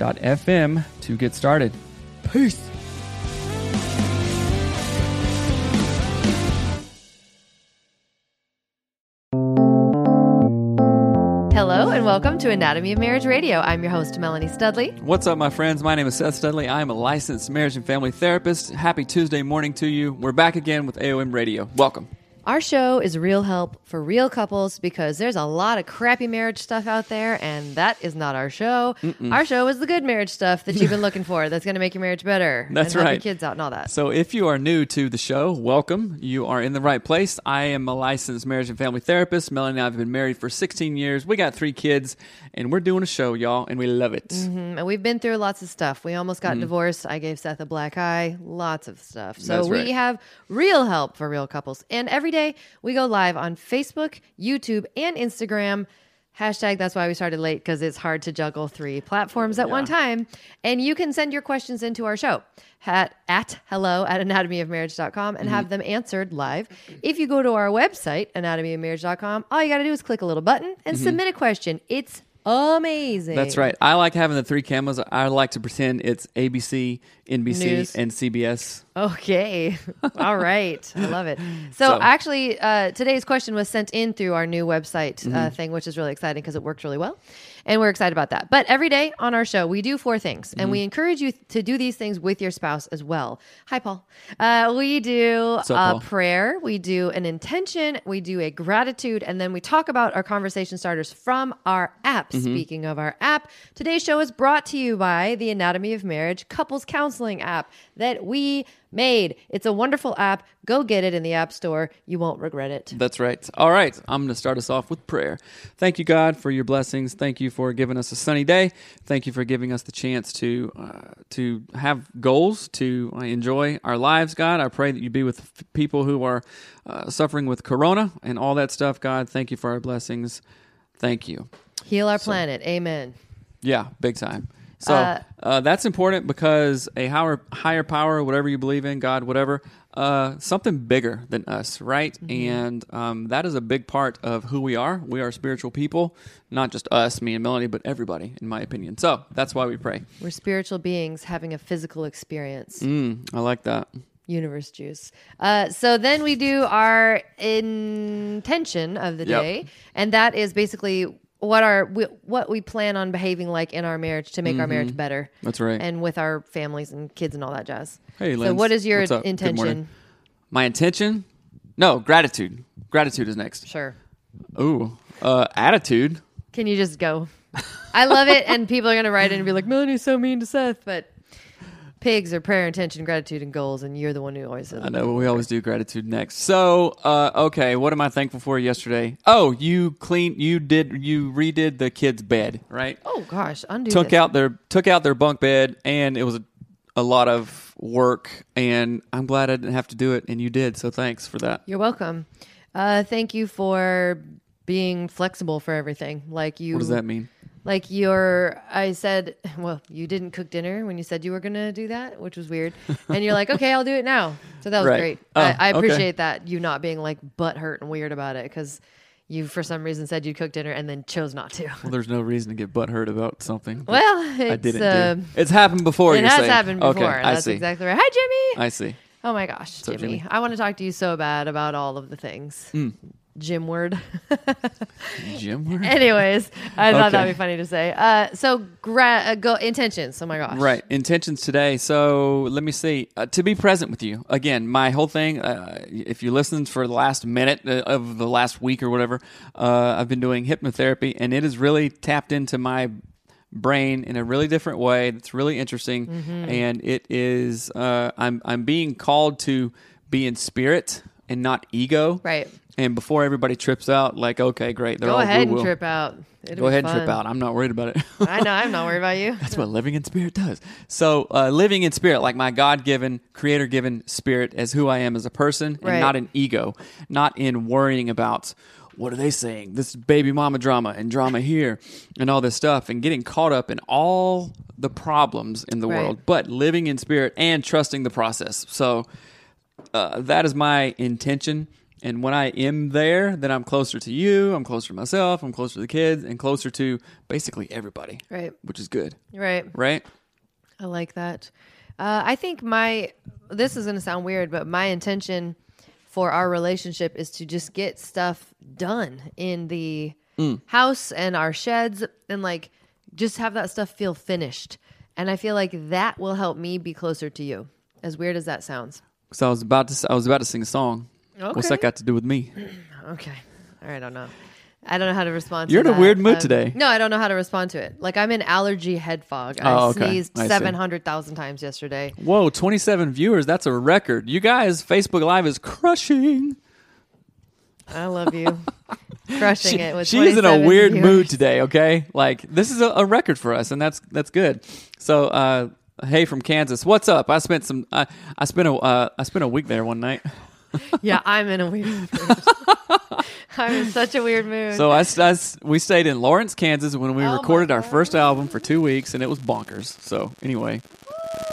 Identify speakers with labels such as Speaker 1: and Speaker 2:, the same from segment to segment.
Speaker 1: anchor.fm to get started. Peace.
Speaker 2: Hello, and welcome to Anatomy of Marriage Radio. I'm your host, Melanie Studley.
Speaker 1: What's up, my friends? My name is Seth Studley. I am a licensed marriage and family therapist. Happy Tuesday morning to you. We're back again with AOM Radio. Welcome.
Speaker 2: Our show is real help for real couples because there's a lot of crappy marriage stuff out there, and that is not our show. Our show is the good marriage stuff that you've been looking for that's going to make your marriage better.
Speaker 1: That's
Speaker 2: and help
Speaker 1: right.
Speaker 2: Your kids out and all that.
Speaker 1: So, if you are new to the show, welcome. You are in the right place. I am a licensed marriage and family therapist. Melanie and I have been married for 16 years. We got three kids, and we're doing a show, y'all, and we love it.
Speaker 2: Mm, And we've been through lots of stuff. We almost got divorced. I gave Seth a black eye. Lots of stuff. So
Speaker 1: That's
Speaker 2: we have real help for real couples. And every day we go live on Facebook, YouTube, and Instagram. Hashtag that's why we started late because it's hard to juggle three platforms at one time. And you can send your questions into our show at, at hello at anatomyofmarriage.com and have mm-hmm. them answered live. If you go to our website, anatomyofmarriage.com, all you got to do is click a little button and mm-hmm. submit a question. It's amazing.
Speaker 1: That's right. I like having the three cameras. I like to pretend it's ABC, NBC,
Speaker 2: News.
Speaker 1: and CBS.
Speaker 2: Okay. All right. I love it. So,
Speaker 1: So-
Speaker 2: actually, uh, today's question was sent in through our new website
Speaker 1: Mm-hmm.
Speaker 2: uh, thing, which is really exciting because it worked really well. And we're excited about that. But every day on our show, we do four things. And
Speaker 1: Mm-hmm.
Speaker 2: we encourage you to do these things with your spouse as well. Hi, Paul. Uh, we do
Speaker 1: up,
Speaker 2: a
Speaker 1: Paul?
Speaker 2: prayer, we do an intention, we do a gratitude, and then we talk about our conversation starters from our app.
Speaker 1: Mm-hmm.
Speaker 2: Speaking of our app, today's show is brought to you by the Anatomy of Marriage couples counseling app that we made. It's a wonderful app. Go get it in the App Store. You won't regret it.
Speaker 1: That's right. All right. I'm going to start us off with prayer. Thank you, God, for your blessings. Thank you for giving us a sunny day. Thank you for giving us the chance to uh, to have goals, to uh, enjoy our lives, God. I pray that you be with people who are uh, suffering with corona and all that stuff, God. Thank you for our blessings. Thank you.
Speaker 2: Heal our planet. Amen.
Speaker 1: Yeah, big time. So
Speaker 2: Uh,
Speaker 1: uh, that's important because a higher higher power, whatever you believe in, God, whatever, uh, something bigger than us, right? And um, that is a big part of who we are. We are spiritual people, not just us, me and Melanie, but everybody, in my opinion. So that's why we pray.
Speaker 2: We're spiritual beings having a physical experience.
Speaker 1: Mm, I like that.
Speaker 2: Universe juice. Uh, so then we do our intention of the
Speaker 1: Yep.
Speaker 2: day, and that is basically what our we, what we plan on behaving like in our marriage to make our marriage better.
Speaker 1: Mm-hmm. That's right.
Speaker 2: and with our families and kids and all that jazz.
Speaker 1: Hey,
Speaker 2: so what is your
Speaker 1: What's up? Good
Speaker 2: intention?
Speaker 1: My intention? No, gratitude. Gratitude is next.
Speaker 2: Sure.
Speaker 1: Ooh, uh, attitude.
Speaker 2: Can you just go? I love it, and people are gonna write in and be like, "Melanie's so mean to Seth," but pigs are prayer, intention, gratitude, and goals, and you're the one who always says.
Speaker 1: I know, but we always do gratitude next. So, uh, okay, what am I thankful for yesterday? Oh, you clean, you did, you redid the kids' bed, right?
Speaker 2: Oh gosh, undo
Speaker 1: took
Speaker 2: this.
Speaker 1: out their took out their bunk bed, and it was a, a lot of work. And I'm glad I didn't have to do it, and you did. So thanks for that.
Speaker 2: You're welcome. Uh, thank you for being flexible for everything. Like you,
Speaker 1: What does that mean?
Speaker 2: Like your, I said, well, you didn't cook dinner when you said you were going to do that, which was weird. And you're like, okay, I'll do it now. So that was
Speaker 1: Right.
Speaker 2: great.
Speaker 1: Oh,
Speaker 2: I, I
Speaker 1: okay.
Speaker 2: appreciate that you not being like butt hurt and weird about it because you, for some reason, said you'd cook dinner and then chose not to.
Speaker 1: Well, there's no reason to get butthurt about something. that
Speaker 2: Well, it's,
Speaker 1: I didn't
Speaker 2: uh,
Speaker 1: do. It's happened before.
Speaker 2: it
Speaker 1: you're
Speaker 2: has
Speaker 1: saying.
Speaker 2: happened before.
Speaker 1: Okay, I
Speaker 2: That's
Speaker 1: see.
Speaker 2: exactly right. Hi, Jimmy.
Speaker 1: I see.
Speaker 2: oh my gosh, Jimmy.
Speaker 1: Jimmy.
Speaker 2: I want to talk to you so bad about all of the things. Jim word.
Speaker 1: Jim. where-
Speaker 2: Anyways, I thought
Speaker 1: Okay.
Speaker 2: that'd be funny to say. Uh, so, gra- uh, go intentions. Oh my gosh.
Speaker 1: Right. Intentions today. So let me see. Uh, to be present with you. Again, my whole thing, uh, if you listened for the last minute uh, of the last week or whatever, uh, I've been doing hypnotherapy and it has really tapped into my brain in a really different way that's really interesting
Speaker 2: Mm-hmm.
Speaker 1: and it is uh, I'm I'm being called to be in spirit and not ego
Speaker 2: Right.
Speaker 1: and before everybody trips out like okay great they're
Speaker 2: Go
Speaker 1: all
Speaker 2: ahead and
Speaker 1: woo-woo.
Speaker 2: trip out. It'll
Speaker 1: go ahead and trip out I'm not worried about it
Speaker 2: I know. I'm not worried about you.
Speaker 1: That's what living in spirit does. So, uh, living in spirit, like my God given, creator given spirit, as who I am as a person, and not in ego, not in worrying about what are they saying, this baby mama drama and drama here, and all this stuff, and getting caught up in all the problems in the
Speaker 2: Right.
Speaker 1: world, but living in spirit and trusting the process. So, uh, that is my intention. And when I am there, then I'm closer to you, I'm closer to myself, I'm closer to the kids, and closer to basically everybody,
Speaker 2: Right.
Speaker 1: which is good,
Speaker 2: Right.
Speaker 1: right?
Speaker 2: I like that. Uh, I think my this is going to sound weird, but my intention for our relationship is to just get stuff done in the
Speaker 1: Mm.
Speaker 2: house and our sheds and like just have that stuff feel finished. And I feel like that will help me be closer to you. As weird as that sounds.
Speaker 1: So I was about to I was about to sing a song. What's that got to do with me?
Speaker 2: Okay. All right, I don't know. I don't know how to respond
Speaker 1: You're
Speaker 2: to
Speaker 1: in a weird mood
Speaker 2: Um,
Speaker 1: today.
Speaker 2: No, I don't know how to respond to it. Like I'm in allergy head fog. I
Speaker 1: Oh, okay.
Speaker 2: sneezed
Speaker 1: I see.
Speaker 2: 700,000 times yesterday.
Speaker 1: Whoa, 27 viewers. That's a record. You guys, Facebook Live is crushing.
Speaker 2: I love you. Crushing it with
Speaker 1: She's in a weird
Speaker 2: viewers.
Speaker 1: mood today, okay? Like this is a, a record for us and that's that's good. So, uh hey from Kansas. What's up? I spent some I I spent a uh, I spent a week there one night.
Speaker 2: Yeah, I'm in a weird mood. I'm in such a weird mood.
Speaker 1: So I, I- we stayed in Lawrence, Kansas when we
Speaker 2: Oh my
Speaker 1: recorded our
Speaker 2: God.
Speaker 1: first album for two weeks, and it was bonkers. So anyway,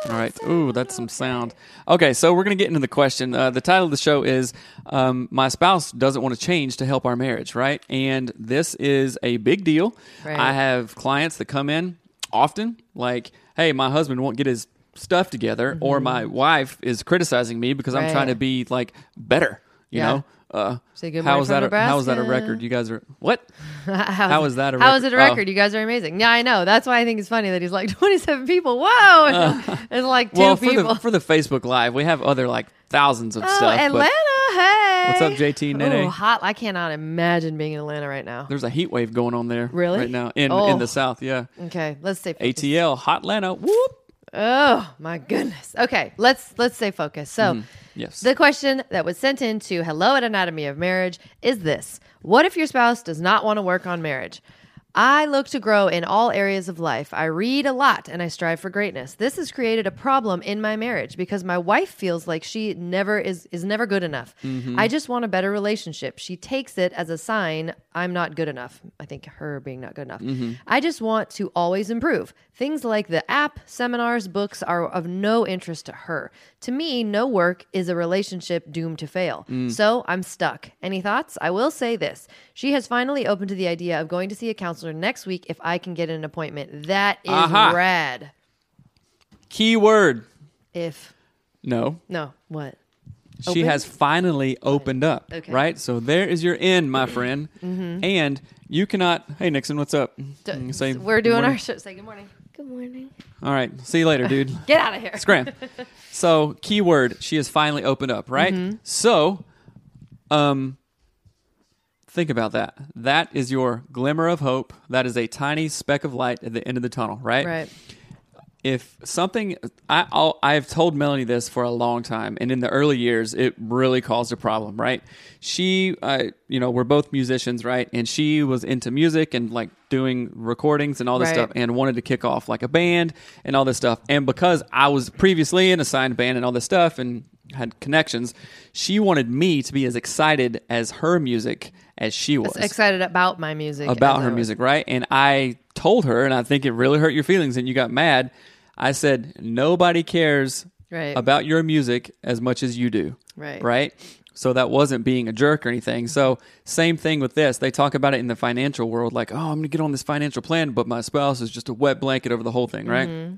Speaker 1: all right. Ooh, that's some sound. Okay, so we're gonna get into the question. Uh, the title of the show is um, "My Spouse Doesn't Want to Change to Help Our Marriage," right? And this is a big deal.
Speaker 2: Right.
Speaker 1: I have clients that come in often, like, "Hey, my husband won't get his." stuff together or my wife is criticizing me because I'm
Speaker 2: Mm-hmm.
Speaker 1: Trying to be like better you
Speaker 2: Yeah.
Speaker 1: know uh
Speaker 2: Say good
Speaker 1: how is that a, how is that a record you guys are what
Speaker 2: how,
Speaker 1: how is that a
Speaker 2: How is it a
Speaker 1: record? Oh.
Speaker 2: You guys are amazing. Yeah, I know. That's why I think it's funny that he's like 27 people. Whoa, it's like two
Speaker 1: well for
Speaker 2: people.
Speaker 1: the for the facebook live we have other like thousands of
Speaker 2: oh,
Speaker 1: stuff
Speaker 2: Atlanta! Hey,
Speaker 1: What's up, JT Nene?
Speaker 2: Oh, hot! I cannot imagine being in Atlanta right now.
Speaker 1: there's a heat wave going on there
Speaker 2: Really?
Speaker 1: right now in
Speaker 2: Oh.
Speaker 1: in the south yeah
Speaker 2: Okay, let's stay. Focused.
Speaker 1: atl hotlanta whoop
Speaker 2: Oh my goodness. Okay, let's let's stay focused. So. Mm-hmm.
Speaker 1: yes
Speaker 2: The question that was sent in to hello at anatomy of marriage is this What if your spouse does not want to work on marriage? I look to grow in all areas of life. I read a lot and I strive for greatness. This has created a problem in my marriage because my wife feels like she never is is never good enough. Mm-hmm. I just want a better relationship. She takes it as a sign I'm not good enough. I think her being not good enough. Mm-hmm. I just want to always improve. Things like the app, seminars, books are of no interest to her. To me, no work is a relationship doomed to fail. Mm. So I'm stuck. Any thoughts? I will say this. She has finally opened to the idea of going to see a counselor next week if I can get an appointment. That is
Speaker 1: Aha.
Speaker 2: rad.
Speaker 1: keyword
Speaker 2: If
Speaker 1: no
Speaker 2: no, what?
Speaker 1: she
Speaker 2: Open?
Speaker 1: has finally opened up
Speaker 2: Okay.
Speaker 1: right so there is your end my friend and you cannot hey nixon what's up
Speaker 2: D-
Speaker 1: say
Speaker 2: We're
Speaker 1: good
Speaker 2: doing
Speaker 1: morning.
Speaker 2: our show. Say good morning.
Speaker 3: Good morning.
Speaker 1: all right see you later dude
Speaker 2: Get out of here.
Speaker 1: Scram. so, keyword, she has finally opened up, right?
Speaker 2: Mm-hmm.
Speaker 1: So, um, think about that. That is your glimmer of hope. That is a tiny speck of light at the end of the tunnel, right?
Speaker 2: Right.
Speaker 1: If something, I I'll, I've told Melanie this for a long time, and in the early years, it really caused a problem, right? She, uh, you know, we're both musicians, right? And she was into music and like doing recordings and all this
Speaker 2: Right.
Speaker 1: stuff, and wanted to kick off like a band and all this stuff. And because I was previously in a signed band and all this stuff, and had connections. She wanted me to be as excited as her music as she was
Speaker 2: Excited about my music.
Speaker 1: about her music, right? And I told her, and I think it really hurt your feelings, and you got mad. I said, nobody cares
Speaker 2: Right.
Speaker 1: about your music as much as you do,
Speaker 2: Right.
Speaker 1: Right. So that wasn't being a jerk or anything. So same thing with this. They talk about it in the financial world, like, oh, I'm going to get on this financial plan, but my spouse is just a wet blanket over the whole thing, right?
Speaker 2: Mm-hmm.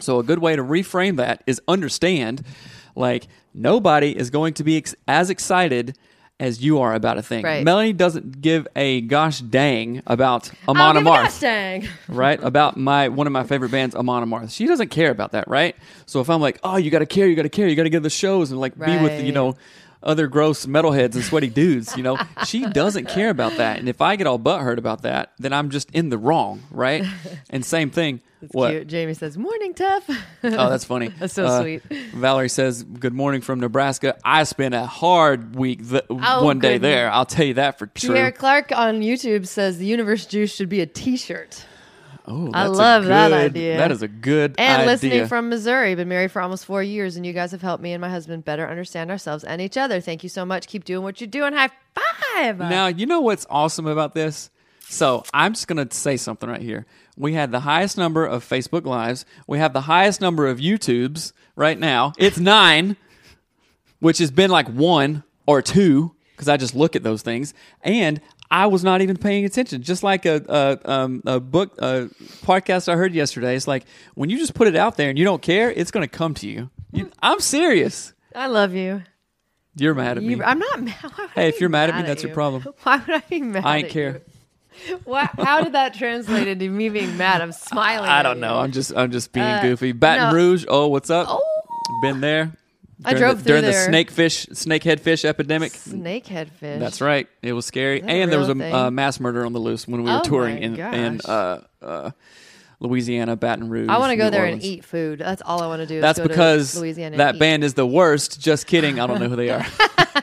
Speaker 1: So a good way to reframe that is understand, like nobody is going to be ex- as excited as you are about a thing.
Speaker 2: Right.
Speaker 1: Melanie doesn't give a gosh dang about Amon Amarth
Speaker 2: gosh dang.
Speaker 1: right? About my one of my favorite bands, Amon Amarth. She doesn't care about that, right? So if I'm like, oh, you got to care, you got to care, you got to go to the shows and like be with you know other gross metalheads and sweaty dudes, you know, she doesn't care about that. And if I get all butthurt about that, then I'm just in the wrong, right? And same thing. what?
Speaker 2: Cute. Jamie says, "Morning, tough."
Speaker 1: Oh, that's funny.
Speaker 2: That's so
Speaker 1: Uh,
Speaker 2: sweet.
Speaker 1: Valerie says, "Good morning from Nebraska. I spent a hard week th-
Speaker 2: Oh,
Speaker 1: one day
Speaker 2: goodness.
Speaker 1: there. I'll tell you that for true."
Speaker 2: Pierre Clark on YouTube says the Universe Juice should be a T-shirt.
Speaker 1: Oh,
Speaker 2: I love that idea.
Speaker 1: That is a good
Speaker 2: And
Speaker 1: idea.
Speaker 2: listening from Missouri, been married for almost four years, and you guys have helped me and my husband better understand ourselves and each other. Thank you so much. Keep doing what you're doing. High five.
Speaker 1: Now, you know what's awesome about this? So, I'm just going to say something right here. We had the highest number of Facebook Lives. We have the highest number of YouTubes right now. It's nine, which has been like one or two because I just look at those things. And I was not even paying attention. Just like a, a, um, a book, a podcast I heard yesterday. It's like when you just put it out there and you don't care, it's going to come to you. you. I'm serious.
Speaker 2: I love you.
Speaker 1: You're mad at me.
Speaker 2: you I'm not mad. I
Speaker 1: Hey, if you're mad at me, that's
Speaker 2: you?
Speaker 1: your problem.
Speaker 2: Why would I be mad?
Speaker 1: I ain't
Speaker 2: at
Speaker 1: care.
Speaker 2: Why, how did that translate into me being mad? I'm smiling.
Speaker 1: I
Speaker 2: at
Speaker 1: don't know. I'm just I'm just being
Speaker 2: Uh,
Speaker 1: goofy. Baton
Speaker 2: no.
Speaker 1: Rouge. Oh, what's up?
Speaker 2: Oh.
Speaker 1: Been there.
Speaker 2: I
Speaker 1: During
Speaker 2: drove
Speaker 1: the,
Speaker 2: through
Speaker 1: during
Speaker 2: there.
Speaker 1: the snakefish snakehead fish epidemic.
Speaker 2: Snakehead fish.
Speaker 1: That's right. It was scary, and there was a uh, mass murder on the loose when we were
Speaker 2: Oh
Speaker 1: touring
Speaker 2: my
Speaker 1: in in uh, uh, Louisiana, Baton Rouge.
Speaker 2: I want to go
Speaker 1: New
Speaker 2: there
Speaker 1: Orleans.
Speaker 2: and eat food. That's all I want to do. is
Speaker 1: That's
Speaker 2: go to
Speaker 1: because
Speaker 2: Louisiana and
Speaker 1: that
Speaker 2: eat.
Speaker 1: band is the worst. Just kidding. I don't know who they are.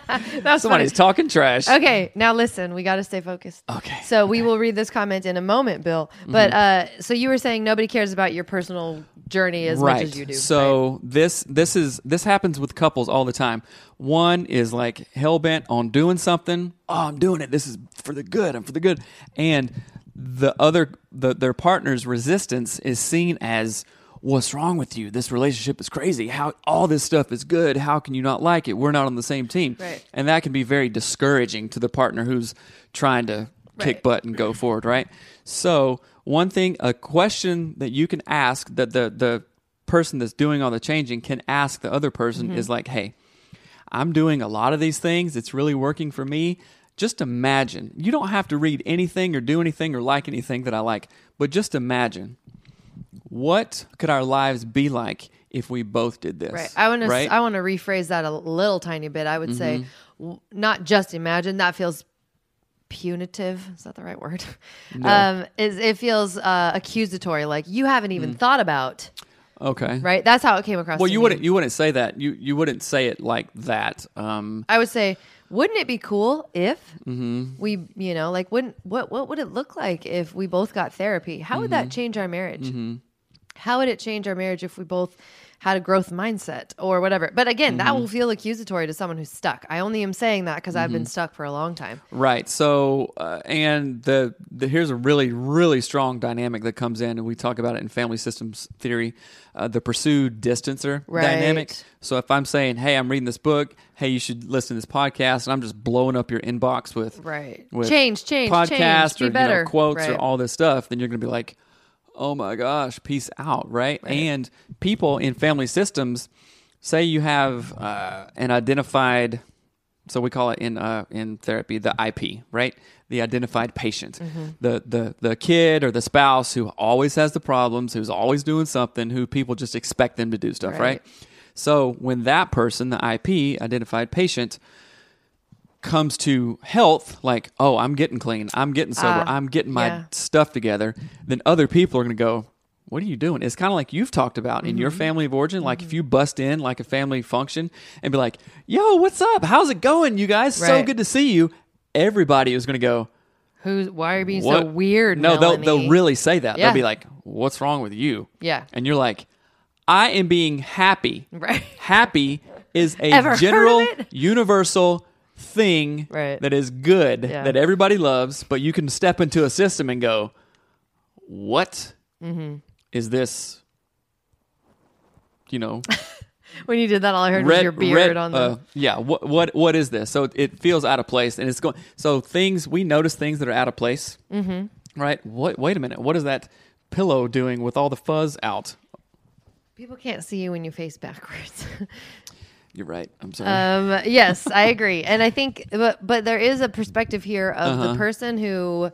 Speaker 2: That's
Speaker 1: Somebody's
Speaker 2: funny.
Speaker 1: talking trash.
Speaker 2: Okay, now listen. We got to stay focused.
Speaker 1: Okay,
Speaker 2: So we will read this comment in a moment, Bill. But
Speaker 1: Mm-hmm.
Speaker 2: uh, so you were saying nobody cares about your personal journey as
Speaker 1: right.
Speaker 2: much as you do.
Speaker 1: So this this is this happens with couples all the time. One is like hell bent on doing something. Oh, I'm doing it. This is for the good. I'm for the good. And the other the their partner's resistance is seen as what's wrong with you? This relationship is crazy. How all this stuff is good. How can you not like it? We're not on the same team.
Speaker 2: Right.
Speaker 1: And that can be very discouraging to the partner who's trying to kick butt and go forward, right? So, one thing, a question that you can ask that the the person that's doing all the changing can ask the other person
Speaker 2: Mm-hmm.
Speaker 1: is like, "Hey, I'm doing a lot of these things. It's really working for me. Just imagine. You don't have to read anything or do anything or like anything that I like, but just imagine what could our lives be like if we both did this?
Speaker 2: Right. I want to.
Speaker 1: Right?
Speaker 2: I want to rephrase that a little tiny bit. I would say, w- not just imagine. That feels punitive. Is that the right word? Um, is it feels uh, accusatory? Like you haven't even
Speaker 1: Mm.
Speaker 2: thought about.
Speaker 1: okay.
Speaker 2: Right. That's how it came across.
Speaker 1: Well, you
Speaker 2: me.
Speaker 1: wouldn't you wouldn't say that. You you wouldn't say it like that. Um,
Speaker 2: I would say, wouldn't it be cool if
Speaker 1: Mm-hmm.
Speaker 2: we, you know, like, wouldn't what what would it look like if we both got therapy? How would
Speaker 1: Mm-hmm.
Speaker 2: that change our marriage? How would it change our marriage if we both had a growth mindset or whatever? But again,
Speaker 1: Mm-hmm.
Speaker 2: that will feel accusatory to someone who's stuck. I only am saying that because I've
Speaker 1: Mm-hmm.
Speaker 2: been stuck for a long time.
Speaker 1: Right. So, uh, and the, the here's a really really strong dynamic that comes in, and we talk about it in family systems theory, uh, the pursuer distancer
Speaker 2: Right.
Speaker 1: dynamic. So, if I'm saying, "Hey, I'm reading this book. Hey, you should listen to this podcast," and I'm just blowing up your inbox with
Speaker 2: Right.
Speaker 1: with
Speaker 2: Change, change,
Speaker 1: podcast
Speaker 2: change, be
Speaker 1: or you know,
Speaker 2: better.
Speaker 1: quotes or all this stuff, then you're going to be like, "Oh my gosh, peace out!" Right? And people in family systems say you have uh, an identified, so we call it in uh, in therapy the IP, right? The identified patient,
Speaker 2: Mm-hmm.
Speaker 1: the the the kid or the spouse who always has the problems, who's always doing something, who people just expect them to do stuff,
Speaker 2: Right.
Speaker 1: right? So when that person, the IP, identified patient, comes to health, like, oh, I'm getting clean, I'm getting sober,
Speaker 2: Ah,
Speaker 1: I'm getting my
Speaker 2: yeah.
Speaker 1: stuff together, then other people are going to go, what are you doing? It's kind of like you've talked about in your
Speaker 2: Mm-hmm.
Speaker 1: family of origin. Like if you bust in like a family function and be like, yo, what's up? How's it going, you guys? So good to see you. Everybody is going to go,
Speaker 2: Who's why are you being so weird?
Speaker 1: No, they'll, they'll really say that.
Speaker 2: Yeah.
Speaker 1: They'll be like, what's wrong with you?
Speaker 2: Yeah.
Speaker 1: And you're like, I am being happy
Speaker 2: Right.
Speaker 1: happy is a
Speaker 2: Ever
Speaker 1: general, universal thing
Speaker 2: Right.
Speaker 1: that is good
Speaker 2: Yeah.
Speaker 1: that everybody loves, but you can step into a system and go, "What is
Speaker 2: Mm-hmm.
Speaker 1: this?" You know,
Speaker 2: When you did that, all I heard was your beard
Speaker 1: red,
Speaker 2: on the.
Speaker 1: uh, yeah. What what what is this? So it feels out of place, and it's going. So things we notice things that are out of place, mm-hmm. right? What? Wait a minute. What is that pillow doing with all the fuzz out?
Speaker 2: People can't see you when you face backwards.
Speaker 1: You're right. I'm sorry.
Speaker 2: um, yes, I agree, and I think, but but there is a perspective here of
Speaker 1: Uh-huh.
Speaker 2: the person who.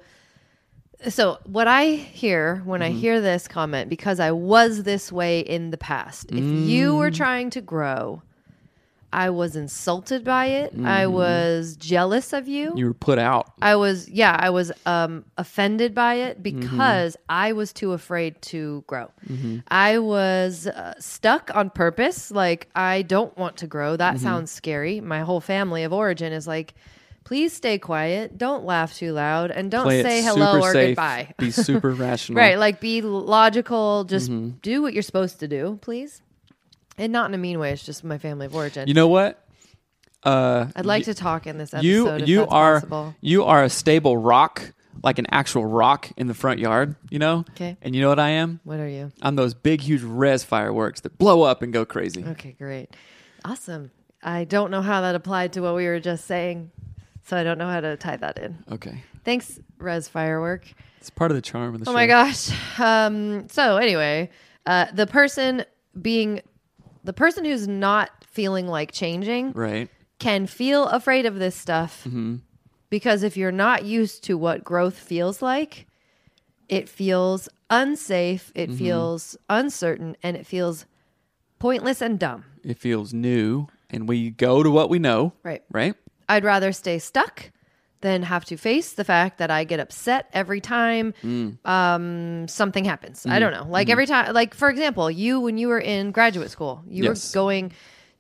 Speaker 2: So what I hear when
Speaker 1: Mm-hmm.
Speaker 2: I hear this comment, because I was this way in the past. If you
Speaker 1: Mm.
Speaker 2: were trying to grow, I was insulted by it. I
Speaker 1: Mm-hmm.
Speaker 2: was jealous of you.
Speaker 1: you were put out.
Speaker 2: I was, yeah, I was um, offended by it
Speaker 1: Mm-hmm.
Speaker 2: because I was too afraid to grow. I was uh, stuck on purpose. Like, I don't want to grow. That
Speaker 1: Mm-hmm.
Speaker 2: sounds scary. My whole family of origin is like, please stay quiet. Don't laugh too loud. And don't
Speaker 1: Play
Speaker 2: say hello or
Speaker 1: safe,
Speaker 2: goodbye.
Speaker 1: Be super rational.
Speaker 2: Right. Like, be logical. Just
Speaker 1: Mm-hmm.
Speaker 2: do what you're supposed to do, please. And not in a mean way. It's just my family of origin.
Speaker 1: You know what? Uh,
Speaker 2: I'd like to talk in this episode.
Speaker 1: you
Speaker 2: if
Speaker 1: you
Speaker 2: that's
Speaker 1: are
Speaker 2: possible.
Speaker 1: you are a stable rock, like an actual rock in the front yard. You know.
Speaker 2: Okay.
Speaker 1: And you know what I am?
Speaker 2: What are you?
Speaker 1: I'm those big, huge res fireworks that blow up and go crazy.
Speaker 2: Okay, great. Awesome. I don't know how that applied to what we were just saying, so I don't know how to tie that in.
Speaker 1: Okay.
Speaker 2: Thanks, Res Firework.
Speaker 1: It's part of the charm of the show.
Speaker 2: Oh my gosh. Um, so anyway, uh, the person being the person who's not feeling like changing
Speaker 1: Right.
Speaker 2: can feel afraid of this stuff mm-hmm. because if you're not used to what growth feels like, it feels unsafe, it mm-hmm. feels uncertain, and it feels pointless and dumb.
Speaker 1: It feels new, and we go to what we know.
Speaker 2: Right.
Speaker 1: Right.
Speaker 2: I'd rather stay stuck than have to face the fact that I get upset every time um, something happens. I don't know. Like every time, like for example, you, when you were in graduate school, you
Speaker 1: Yes.
Speaker 2: were going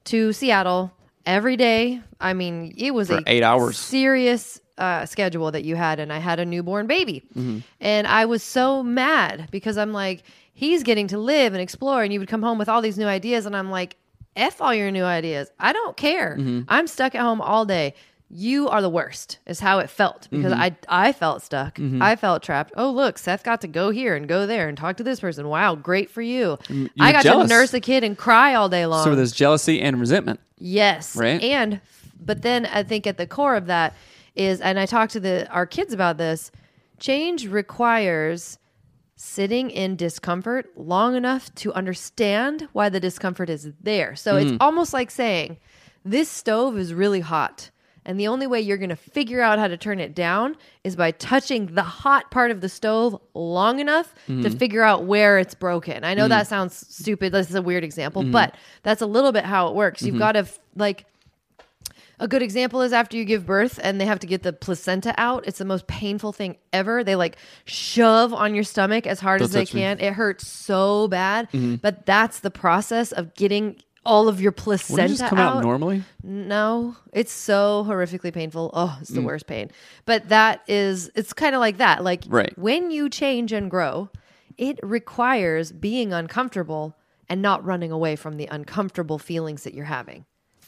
Speaker 2: to Seattle every day. I mean, it was
Speaker 1: For
Speaker 2: a
Speaker 1: eight hours.
Speaker 2: serious uh, schedule that you had, and I had a newborn baby,
Speaker 1: Mm-hmm.
Speaker 2: and I was so mad because I'm like, he's getting to live and explore, and you would come home with all these new ideas, and I'm like, f all your new ideas. I don't care.
Speaker 1: Mm-hmm.
Speaker 2: I'm stuck at home all day. You are the worst, is how it felt because
Speaker 1: Mm-hmm.
Speaker 2: I I felt stuck. I felt trapped. Oh look, Seth got to go here and go there and talk to this person. Wow, great for you.
Speaker 1: you
Speaker 2: I got
Speaker 1: jealous.
Speaker 2: to nurse a kid and cry all day long.
Speaker 1: So there's jealousy and resentment.
Speaker 2: Yes.
Speaker 1: Right?
Speaker 2: And but then I think at the core of that is and I talked to the our kids about this, change requires sitting in discomfort long enough to understand why the discomfort is there. So it's almost like saying this stove is really hot. And the only way you're going to figure out how to turn it down is by touching the hot part of the stove long enough to mm-hmm. figure out where it's broken. I know that mm. sounds stupid. This is a weird example, mm-hmm. but that's a little bit how it works. You've mm-hmm. got to f- like a good example is after you give birth and they have to get the placenta out. It's the most painful thing ever. They like shove on your stomach as hard as
Speaker 1: Don't
Speaker 2: they
Speaker 1: touch me. Mm-hmm.
Speaker 2: can. It hurts so bad, but that's the process of getting all of your placenta
Speaker 1: Wouldn't it just come out, normally?
Speaker 2: no, it's so horrifically painful. Oh, it's
Speaker 1: Mm.
Speaker 2: the worst pain. But that is, it's kind of like that. Like
Speaker 1: Right.
Speaker 2: when you change and grow, it requires being uncomfortable and not running away from the uncomfortable feelings that you're having.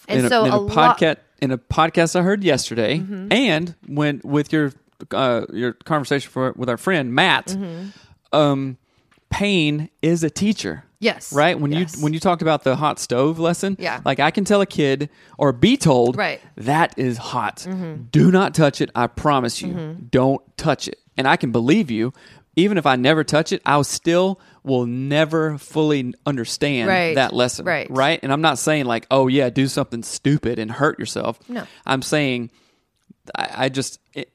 Speaker 2: And
Speaker 1: in a,
Speaker 2: so
Speaker 1: in
Speaker 2: a,
Speaker 1: a,
Speaker 2: Mm-hmm.
Speaker 1: podcast in a podcast I heard yesterday, and when with your uh, your conversation for, with our friend Matt,
Speaker 2: Mm-hmm.
Speaker 1: um, pain is a teacher.
Speaker 2: Yes.
Speaker 1: Right when
Speaker 2: Yes.
Speaker 1: you when you talked about the hot stove lesson,
Speaker 2: Yeah.
Speaker 1: like I can tell a kid or be told,
Speaker 2: Right. Mm-hmm.
Speaker 1: that is hot. Do not touch it. I promise you, don't touch it. And I can believe you. Even if I never touch it, I still will never fully understand
Speaker 2: Right.
Speaker 1: that lesson.
Speaker 2: Right.
Speaker 1: Right. And I'm not saying like, oh yeah, do something stupid and hurt yourself.
Speaker 2: No.
Speaker 1: I'm saying, I, I just, it,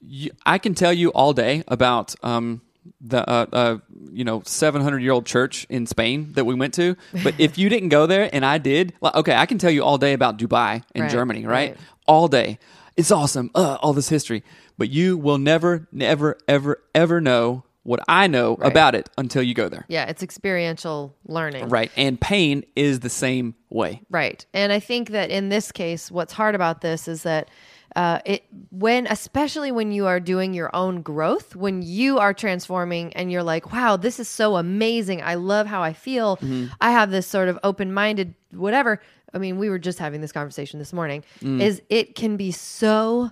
Speaker 1: you, I can tell you all day about um, the uh, uh, you know 700 year old church in Spain that we went to. But if you didn't go there and I did, like, okay, I can tell you all day about Dubai and
Speaker 2: Right,
Speaker 1: Germany, right?
Speaker 2: right.
Speaker 1: All day. It's awesome. Uh, all this history, but you will never, never, ever, ever know what I know about it until you go there.
Speaker 2: Yeah, it's experiential learning.
Speaker 1: Right. And pain is the same way.
Speaker 2: Right. And I think that in this case, what's hard about this is that uh, it when especially when you are doing your own growth, when you are transforming and you're like, wow, this is so amazing. I love how I feel. Mm-hmm. I have this sort of open minded whatever. I mean, we were just having this conversation this morning. Mm. Is it can be so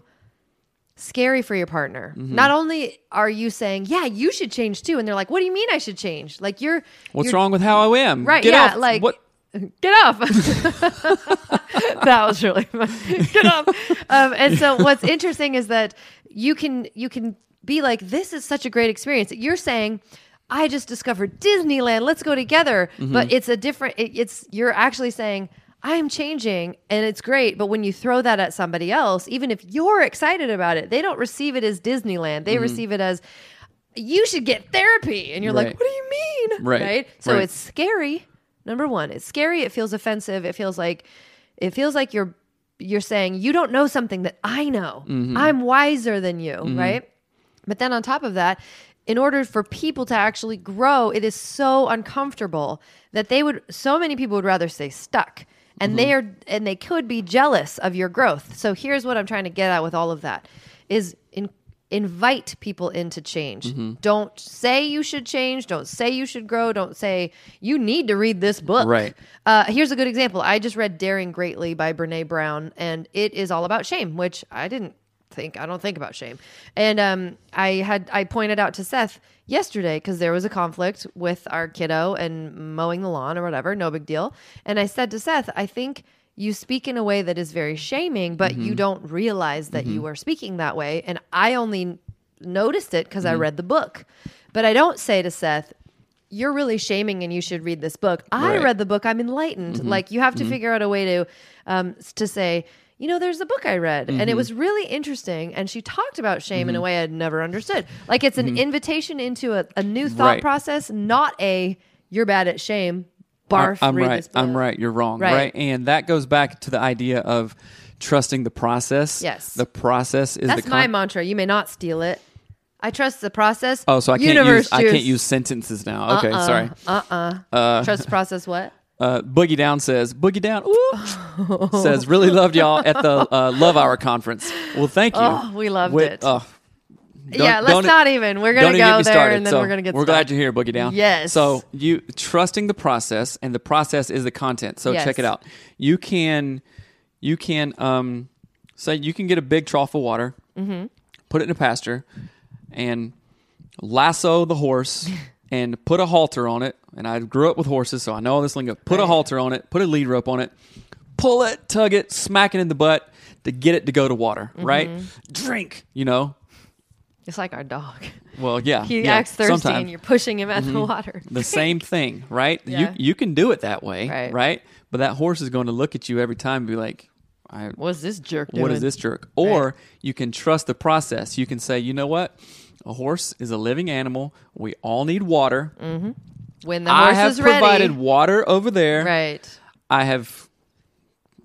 Speaker 2: scary for your partner. Mm-hmm. Not only are you saying, "Yeah, you should change too," and they're like, "What do you mean I should change?" Like you're
Speaker 1: What's
Speaker 2: you're-
Speaker 1: wrong with how I am?
Speaker 2: Right,
Speaker 1: Get
Speaker 2: yeah,
Speaker 1: off.
Speaker 2: like-
Speaker 1: what
Speaker 2: get off. that was really fun. Get off. Um, and so what's interesting is that you can you can be like, this is such a great experience. You're saying. I just discovered Disneyland. Let's go together. But it's a different. It, it's you're actually saying I am changing, and it's great. But when you throw that at somebody else, even if you're excited about it, they don't receive it as Disneyland. They receive it as you should get therapy, and you're like, what do you mean?
Speaker 1: Right.
Speaker 2: So
Speaker 1: Right.
Speaker 2: it's scary. Number one, it's scary. It feels offensive. It feels like it feels like you're you're saying you don't know something that I know.
Speaker 1: Mm-hmm.
Speaker 2: I'm wiser than you, right? But then on top of that, in order for people to actually grow, it is so uncomfortable that they would so many people would rather stay stuck. And they
Speaker 1: Mm-hmm.
Speaker 2: are and they could be jealous of your growth. So here's what I'm trying to get at with all of that is in invite people into change.
Speaker 1: Mm-hmm.
Speaker 2: Don't say you should change, don't say you should grow, don't say you need to read this book.
Speaker 1: Right.
Speaker 2: Uh, here's a good example. I just read Daring Greatly by Brene Brown, and it is all about shame, which I didn't think. I don't think about shame. And um, I had I pointed out to Seth yesterday because there was a conflict with our kiddo and mowing the lawn or whatever. No big deal. And I said to Seth, I think you speak in a way that is very shaming, but you mm-hmm. don't realize that you mm-hmm. are speaking that way. And I only noticed it because I mm-hmm. read the book. But I don't say to Seth, you're really shaming and you should read this book. I
Speaker 1: Right.
Speaker 2: read the book. I'm enlightened. Like you have to figure out a way to um, to say, you know, there's a book I read and it was really interesting. And she talked about shame in a way I'd never understood. Like it's an invitation into a, a new thought
Speaker 1: Right.
Speaker 2: process, not a you're bad at shame. Barf.
Speaker 1: I'm right. I'm right. You're wrong.
Speaker 2: Right.
Speaker 1: Right. And that goes back to the idea of trusting the process.
Speaker 2: Yes.
Speaker 1: The process is
Speaker 2: That's
Speaker 1: the
Speaker 2: my mantra. You may not steal it. I trust the process.
Speaker 1: Oh, so I can't
Speaker 2: Universe
Speaker 1: use I can't use sentences now. Okay, sorry.
Speaker 2: Uh-uh. Uh trust the process. What?
Speaker 1: Uh, Boogie Down says, Boogie Down ooh, says, really loved y'all at the uh, Love Hour conference. Well, thank you.
Speaker 2: Oh, we loved it.
Speaker 1: oh, don't-
Speaker 2: yeah, let's not even. We're gonna
Speaker 1: don't even get
Speaker 2: go there,
Speaker 1: started.
Speaker 2: and then
Speaker 1: So
Speaker 2: we're gonna get.
Speaker 1: We're
Speaker 2: started.
Speaker 1: glad you're here, Boogie Down.
Speaker 2: Yes.
Speaker 1: So you trusting the process, and the process is the content. So
Speaker 2: Yes.
Speaker 1: check it out. You can, you can, um, say you can get a big trough of water,
Speaker 2: Mm-hmm.
Speaker 1: put it in a pasture, and lasso the horse. And put a halter on it. And I grew up with horses, so I know all this lingo. Put a halter on it. Put a lead rope on it. Pull it, tug it, smack it in the butt to get it to go to water. Right?
Speaker 2: Mm-hmm.
Speaker 1: Drink. You know.
Speaker 2: It's like our dog.
Speaker 1: Well, yeah.
Speaker 2: He
Speaker 1: yeah,
Speaker 2: acts thirsty,
Speaker 1: sometime.
Speaker 2: and you're pushing him at the mm-hmm. water.
Speaker 1: the same thing, right?
Speaker 2: Yeah.
Speaker 1: You you can do it that way,
Speaker 2: Right.
Speaker 1: right. But that horse is going to look at you every time and be like, I,
Speaker 2: What's this jerk doing?
Speaker 1: "What is this jerk?" Or you can trust the process. You can say, "You know what? A horse is a living animal. We all need water. Mm-hmm.
Speaker 2: When the
Speaker 1: I
Speaker 2: horse
Speaker 1: have
Speaker 2: is ready,
Speaker 1: provided water over there.
Speaker 2: right?
Speaker 1: I have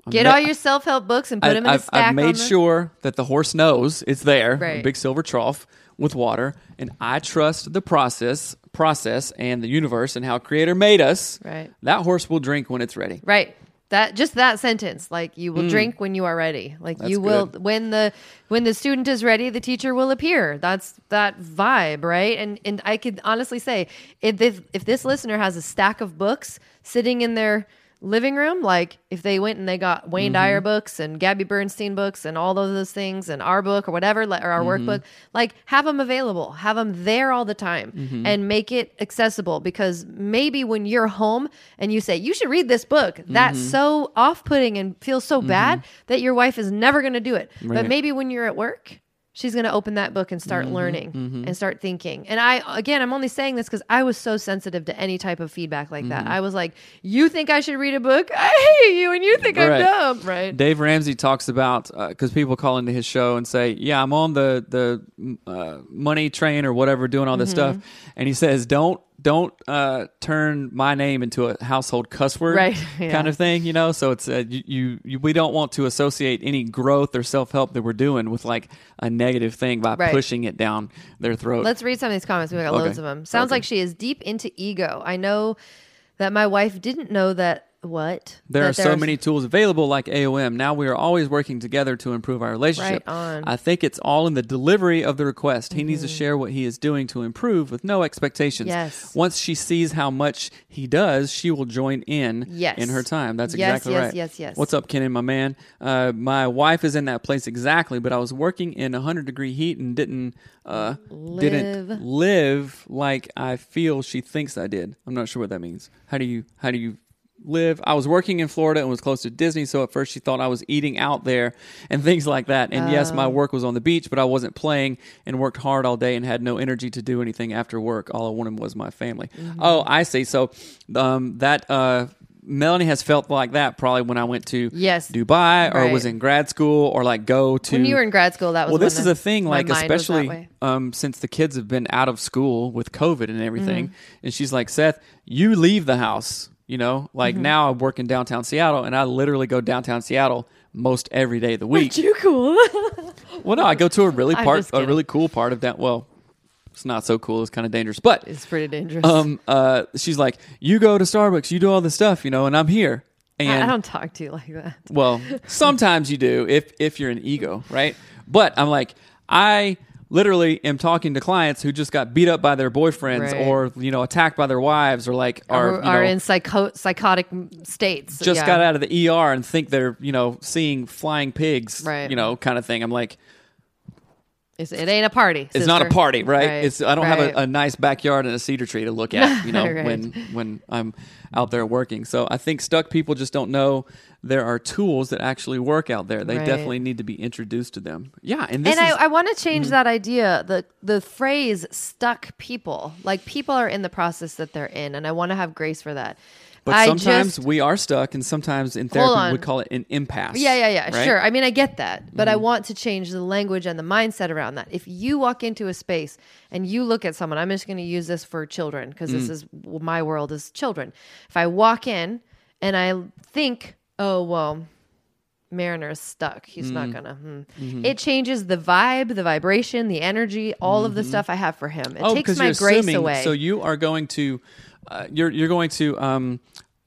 Speaker 2: Get
Speaker 1: ma-
Speaker 2: all your self help books and put
Speaker 1: I,
Speaker 2: them in a
Speaker 1: I've,
Speaker 2: stack.
Speaker 1: I've made
Speaker 2: the-
Speaker 1: sure that the horse knows it's there, a
Speaker 2: Right.
Speaker 1: big silver trough with water, and I trust the process, process, and the universe, and how Creator made us.
Speaker 2: Right.
Speaker 1: That horse will drink when it's ready.
Speaker 2: Right. That just that sentence, like you will mm. drink when you are ready. Like you will
Speaker 1: good.
Speaker 2: when the when the student is ready, the teacher will appear. That's that vibe, right? And and I could honestly say if this, if this listener has a stack of books sitting in their living room, like if they went and they got Wayne mm-hmm. Dyer books and Gabby Bernstein books and all of those things and our book or whatever, or our workbook, mm-hmm. like have them available, have them there all the time mm-hmm. and make it accessible because maybe when you're home and you say, you should read this book, that's so off putting and feels so bad that your wife is never going to do it. But maybe when you're at work, she's going to open that book and start learning and start thinking. And I, again, I'm only saying this because I was so sensitive to any type of feedback like that. I was like, you think I should read a book? I hate you and you think
Speaker 1: Right.
Speaker 2: I'm dumb? Right.
Speaker 1: Dave Ramsey talks about because people call into his show and say, "Yeah, I'm on the the uh, money train or whatever, doing all this
Speaker 2: Mm-hmm.
Speaker 1: stuff," and he says, "Don't don't uh, turn my name into a household cuss word,
Speaker 2: Right, yeah.
Speaker 1: kind of thing." You know, so it's uh, you, you, we don't want to associate any growth or self help that we're doing with like a negative thing by
Speaker 2: Right.
Speaker 1: pushing it down their throat.
Speaker 2: Let's read some of these comments. We got
Speaker 1: Okay.
Speaker 2: loads of them. Sounds
Speaker 1: Okay.
Speaker 2: like she is deep into ego. I know that my wife didn't know that. What?
Speaker 1: There
Speaker 2: That
Speaker 1: are so many tools available like AOM. Now we are always working together to improve our relationship.
Speaker 2: Right on. Mm-hmm.
Speaker 1: I think it's all in the delivery of the request. He needs to share what he is doing to improve with no expectations.
Speaker 2: Yes.
Speaker 1: Once she sees how much he does, she will join in
Speaker 2: Yes.
Speaker 1: in her time. That's
Speaker 2: Yes,
Speaker 1: exactly
Speaker 2: yes,
Speaker 1: right.
Speaker 2: yes, yes. Yes.
Speaker 1: What's up, Kenan, my man? Uh, my wife is in that place exactly, but I was working in 100 degree heat and didn't uh, didn't
Speaker 2: Live.
Speaker 1: live like I feel she thinks I did. I'm not sure what that means. How do you how do you live? I was working in Florida and was close to Disney, so at first she thought I was eating out there and things like that. And yes,
Speaker 2: Oh.
Speaker 1: my work was on the beach, but I wasn't playing and worked hard all day and had no energy to do anything after work. All I wanted was my family.
Speaker 2: Mm-hmm.
Speaker 1: Oh, I see. So um, that uh, Melanie has felt like that probably when I went to
Speaker 2: Yes.
Speaker 1: Dubai or
Speaker 2: Right.
Speaker 1: was in grad school or like go to
Speaker 2: When you were in grad school, that was
Speaker 1: well, this is
Speaker 2: the-
Speaker 1: the thing, like
Speaker 2: mind was that
Speaker 1: especially um, since the kids have been out of school with COVID and everything,
Speaker 2: Mm-hmm.
Speaker 1: and she's like, Seth, you leave the house, you know,
Speaker 2: Mm-hmm.
Speaker 1: like now I work in downtown Seattle, and I literally go downtown Seattle most every day of the week.
Speaker 2: You cool?
Speaker 1: well, no, I go to a really part, a really cool part of that. Well, it's not so cool; it's kind of dangerous, but
Speaker 2: it's pretty dangerous.
Speaker 1: um, uh, she's like, you go to Starbucks, you do all this stuff, you know, and I'm here. And
Speaker 2: I, I don't talk to you like that.
Speaker 1: well, sometimes you do if if you're an ego, right? But I'm like, I literally am talking to clients who just got beat up by their boyfriends
Speaker 2: Right.
Speaker 1: or you know attacked by their wives or like are
Speaker 2: Or
Speaker 1: you
Speaker 2: are
Speaker 1: know,
Speaker 2: in psycho- psychotic states.
Speaker 1: just
Speaker 2: yeah.
Speaker 1: got out of the ER and think they're you know seeing flying pigs,
Speaker 2: Right.
Speaker 1: you know, kind of thing. I'm like,
Speaker 2: It's, it ain't a party.
Speaker 1: it's not a party, right?
Speaker 2: Right,
Speaker 1: It's I don't
Speaker 2: right.
Speaker 1: have a, a nice backyard and a cedar tree to look at, you know,
Speaker 2: Right.
Speaker 1: when when I'm out there working. So I think stuck people just don't know there are tools that actually work out there. They definitely need to be introduced to them. Yeah, and this
Speaker 2: and
Speaker 1: is Mm-hmm.
Speaker 2: I, I want to change that idea. The the phrase "stuck people," like people are in the process that they're in, and I want to have grace for that.
Speaker 1: But
Speaker 2: I
Speaker 1: sometimes
Speaker 2: just-
Speaker 1: we are stuck, and sometimes in therapy we call it an impasse.
Speaker 2: Yeah, yeah, yeah.
Speaker 1: right? Mm-hmm.
Speaker 2: Sure. I mean, I get that. But I want to change the language and the mindset around that. If you walk into a space and you look at someone, I'm just going to use this for children because
Speaker 1: Mm.
Speaker 2: this is my world is children. If I walk in and I think, oh, well, Mariner is stuck. He's
Speaker 1: Mm.
Speaker 2: not going to. Hmm.
Speaker 1: Mm-hmm.
Speaker 2: It changes the vibe, the vibration, the energy, all of the stuff I have for him. It
Speaker 1: Oh,
Speaker 2: takes my grace
Speaker 1: assuming,
Speaker 2: away.
Speaker 1: So you are going to, uh, you're you're going to um,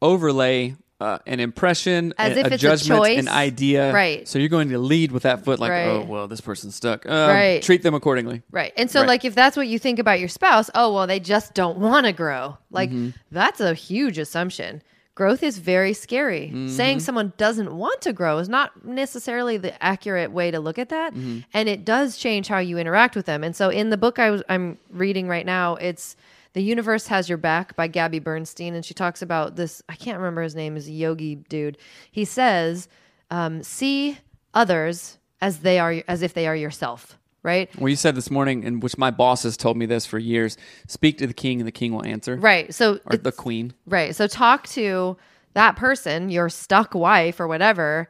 Speaker 1: overlay. Uh, an impression,
Speaker 2: As
Speaker 1: a,
Speaker 2: if
Speaker 1: a
Speaker 2: it's a
Speaker 1: judgment,
Speaker 2: choice.
Speaker 1: an idea.
Speaker 2: Right.
Speaker 1: So you're going to lead with that foot, like,
Speaker 2: Right.
Speaker 1: oh well, this person's stuck. Uh,
Speaker 2: Right.
Speaker 1: Treat them accordingly.
Speaker 2: Right. And so,
Speaker 1: Right.
Speaker 2: like, if that's what you think about your spouse, oh, well, they just don't want to grow. Like,
Speaker 1: Mm-hmm.
Speaker 2: that's a huge assumption. Growth is very scary.
Speaker 1: Mm-hmm.
Speaker 2: Saying someone doesn't want to grow is not necessarily the accurate way to look at that.
Speaker 1: Mm-hmm.
Speaker 2: And it does change how you interact with them. And so, in the book I was, I'm reading right now, it's The Universe Has Your Back by Gabby Bernstein. And she talks about this, I can't remember his name, is a yogi dude. He says, um, see others as they are, as if they are yourself. Right.
Speaker 1: Well, you said this morning, and which my boss has told me this for years: speak to the king, and the king will answer.
Speaker 2: Right. So
Speaker 1: Or the queen.
Speaker 2: Right. So talk to that person, your stuck wife or whatever,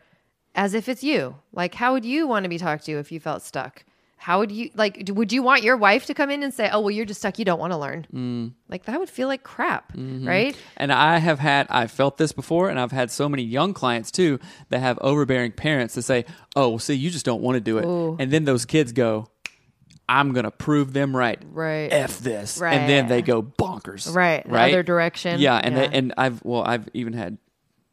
Speaker 2: as if it's you. Like, how would you want to be talked to if you felt stuck? How would you like? Would you want your wife to come in and say, "Oh, well, you're just stuck. You don't want to learn"? Mm. Like that would feel like crap,
Speaker 1: Mm-hmm.
Speaker 2: right?
Speaker 1: And I have had, I've felt this before, and I've had so many young clients too that have overbearing parents that say, "Oh, well, see, you just don't want to do it,"
Speaker 2: Ooh.
Speaker 1: and then those kids go, "I'm gonna prove them right."
Speaker 2: Right.
Speaker 1: F this, Right. and then they go bonkers.
Speaker 2: Right. The
Speaker 1: Right.
Speaker 2: other direction.
Speaker 1: Yeah, and
Speaker 2: Yeah.
Speaker 1: They, and I've well, I've even had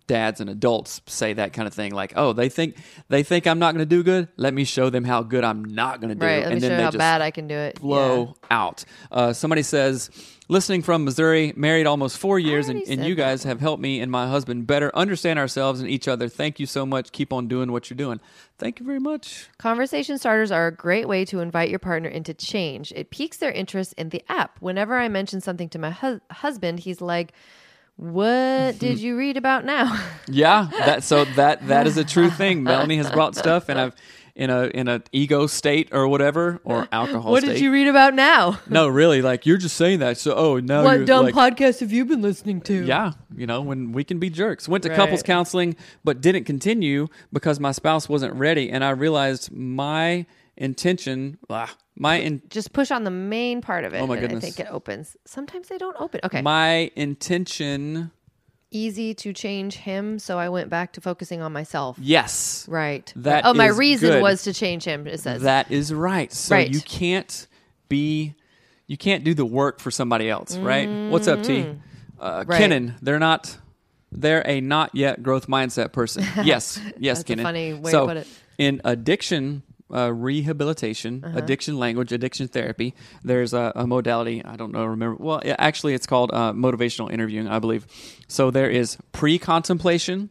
Speaker 1: dads and adults say that kind of thing like oh they think they think i'm not going to do good let me show them how good i'm not going to do
Speaker 2: Right. Let
Speaker 1: and
Speaker 2: me show
Speaker 1: then
Speaker 2: you
Speaker 1: they
Speaker 2: how
Speaker 1: just
Speaker 2: bad I can do it.
Speaker 1: blow out. Uh, somebody says, listening from Missouri, married almost four years, and, and you
Speaker 2: that
Speaker 1: guys have helped me and my husband better understand ourselves and each other. Thank you so much. Keep on doing what you're doing. Thank you very much.
Speaker 2: Conversation starters are a great way to invite your partner into change. It piques their interest in the app. Whenever I mention something to my hus- husband, he's like, "What did mm-hmm. you read about now?"
Speaker 1: Yeah, that so that that is a true thing. Melanie has brought stuff, and I've in a in a ego state or whatever or alcohol
Speaker 2: what
Speaker 1: state.
Speaker 2: did you read about now?
Speaker 1: no, really, like you're just saying that. So oh no,
Speaker 2: what dumb
Speaker 1: like,
Speaker 2: podcast have you been listening to?
Speaker 1: Yeah, you know, when we can be jerks. Went to
Speaker 2: Right.
Speaker 1: couples counseling, but didn't continue because my spouse wasn't ready, and I realized my intention, ah, my in,
Speaker 2: Just push on the main part of it.
Speaker 1: Oh, my goodness.
Speaker 2: I think it opens. Sometimes they don't open. Okay.
Speaker 1: my intention.
Speaker 2: Easy to change him, so I went back to focusing on myself.
Speaker 1: Yes,
Speaker 2: Right.
Speaker 1: That
Speaker 2: oh, my reason
Speaker 1: good.
Speaker 2: was to change him. It says.
Speaker 1: that is right. So
Speaker 2: Right.
Speaker 1: you can't be, you can't do the work for somebody else, right? What's up, T? Uh,
Speaker 2: Mm-hmm. Right.
Speaker 1: Kennan, they're not. They're a not yet growth mindset person. Yes, yes,
Speaker 2: That's a
Speaker 1: Kennan.
Speaker 2: funny way to
Speaker 1: so
Speaker 2: put it.
Speaker 1: in addiction uh, rehabilitation,
Speaker 2: Uh-huh.
Speaker 1: addiction language, addiction therapy, there's a, a modality. I don't know. Remember? Well, yeah, actually, it's called uh, motivational interviewing, I believe. So there is pre-contemplation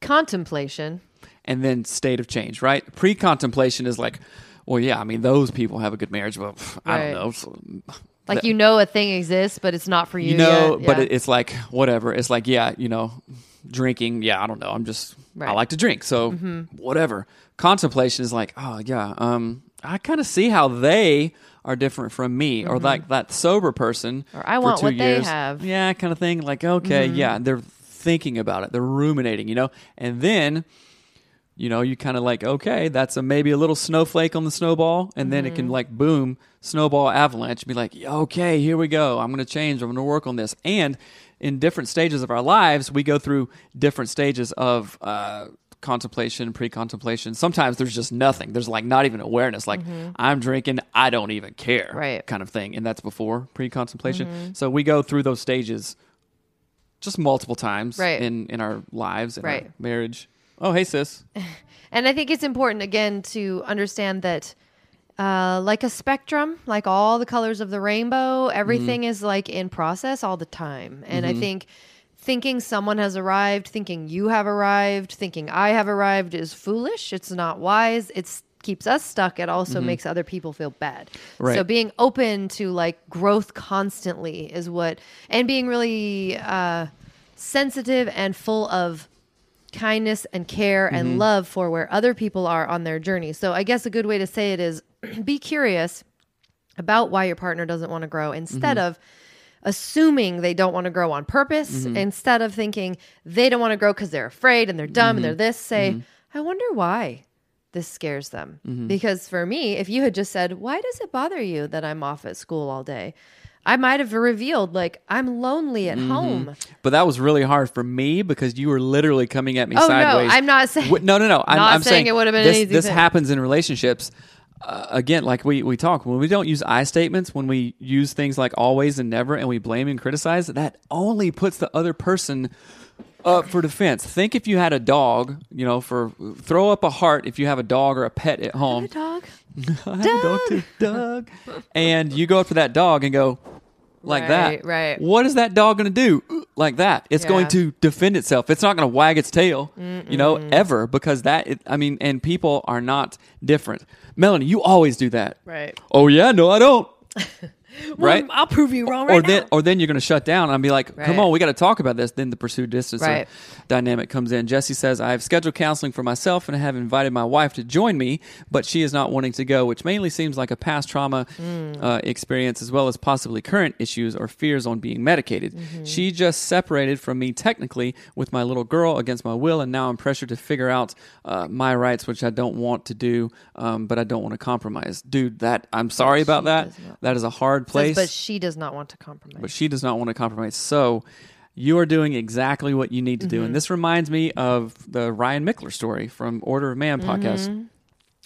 Speaker 2: Contemplation.
Speaker 1: and then state of change. Right? Pre-contemplation is like. Well, yeah, I mean, those people have a good marriage, but pff, I don't know.
Speaker 2: Like you know a thing exists, but it's not for you.
Speaker 1: you know
Speaker 2: yet.
Speaker 1: but
Speaker 2: Yeah.
Speaker 1: it, it's like whatever it's like yeah you know drinking yeah i don't know i'm just i
Speaker 2: Right. Mm-hmm.
Speaker 1: like to drink so whatever contemplation is like oh yeah um i kind of see how they are different from me or like that sober person
Speaker 2: Mm-hmm. Or I
Speaker 1: for
Speaker 2: want what they have. Mm-hmm.
Speaker 1: yeah kind of thing like okay yeah they're thinking about it they're ruminating you know and then you know, you kind of like, okay, that's a maybe a little snowflake on the snowball, and then it
Speaker 2: Mm-hmm.
Speaker 1: can like boom, snowball avalanche, be like, okay, here we go. I'm going to change. I'm going to work on this. And in different stages of our lives, we go through different stages of uh, contemplation, pre-contemplation. Sometimes there's just nothing. There's like not even awareness. Like I'm drinking, I don't even care,
Speaker 2: Mm-hmm. Right.
Speaker 1: Kind of thing. And that's before pre-contemplation. So we go through those stages just multiple times
Speaker 2: Right.
Speaker 1: in in our lives, in
Speaker 2: Right.
Speaker 1: our marriage. Oh, hey sis.
Speaker 2: And I think it's important again to understand that, uh, like a spectrum, like all the colors of the rainbow, everything is like in process all the time. And I think thinking someone has arrived, thinking you have arrived, thinking I have arrived is foolish. It's not wise. It's keeps us stuck. It also makes other people feel bad.
Speaker 1: Right.
Speaker 2: So being open to like growth constantly is what, and being really uh, sensitive and full of kindness and care
Speaker 1: Mm-hmm.
Speaker 2: and love for where other people are on their journey. So I guess a good way to say it is be curious about why your partner doesn't want to grow instead
Speaker 1: Mm-hmm.
Speaker 2: of assuming they don't want to grow on purpose
Speaker 1: Mm-hmm.
Speaker 2: instead of thinking they don't want to grow because they're afraid and they're dumb and they're
Speaker 1: Mm-hmm.
Speaker 2: this say i wonder why this scares them
Speaker 1: Mm-hmm.
Speaker 2: because for me if you had just said why does it bother you that i'm off at school all day i might have revealed like i'm lonely at
Speaker 1: Mm-hmm.
Speaker 2: home
Speaker 1: But that was really hard for me because you were literally coming at me
Speaker 2: Oh, no,
Speaker 1: sideways.
Speaker 2: I'm not saying-
Speaker 1: no, no, no. I'm,
Speaker 2: not
Speaker 1: I'm
Speaker 2: saying it would've been an
Speaker 1: this,
Speaker 2: easy
Speaker 1: This happens in relationships. Uh, again, like we we talk when we don't use I statements, when we use things like always and never, and we blame and criticize, that only puts the other person up for defense. Think if you had a dog, you know, for throw up a heart if you have a dog or a pet at home.
Speaker 2: dog
Speaker 1: I have a dog too, dog. And you go up to that dog and go like
Speaker 2: Right,
Speaker 1: that.
Speaker 2: right.
Speaker 1: What is that dog going to do? Like that. It's going
Speaker 2: Yeah.
Speaker 1: to defend itself. It's not going to wag its tail, you know, ever because that, it, I mean, and people are not different. Melanie, you always do that.
Speaker 2: right
Speaker 1: Oh, yeah, no, I don't. right?
Speaker 2: i'll prove you wrong
Speaker 1: or then
Speaker 2: now
Speaker 1: or then you're going to shut down and be like,
Speaker 2: Right.
Speaker 1: "Come on, we got to talk about this." Then the pursuer distancer
Speaker 2: Right.
Speaker 1: dynamic comes in. Jesse says, "I have scheduled counseling for myself and have invited my wife to join me, but she is not wanting to go, which mainly seems like a past trauma
Speaker 2: Hmm.
Speaker 1: uh, experience as well as possibly current issues or fears on being medicated.
Speaker 2: Mm-hmm.
Speaker 1: She just separated from me technically with my little girl against my will, and now I'm pressured to figure out uh, my rights, which I don't want to do, um, but I don't want to compromise, dude. That I'm sorry about that. That is a hard
Speaker 2: Says,
Speaker 1: place
Speaker 2: but she does not want to compromise
Speaker 1: but she does not want to compromise. So you are doing exactly what you need to do. And mm-hmm. this reminds me of the Ryan Michler story from Order of Man podcast. Mm-hmm.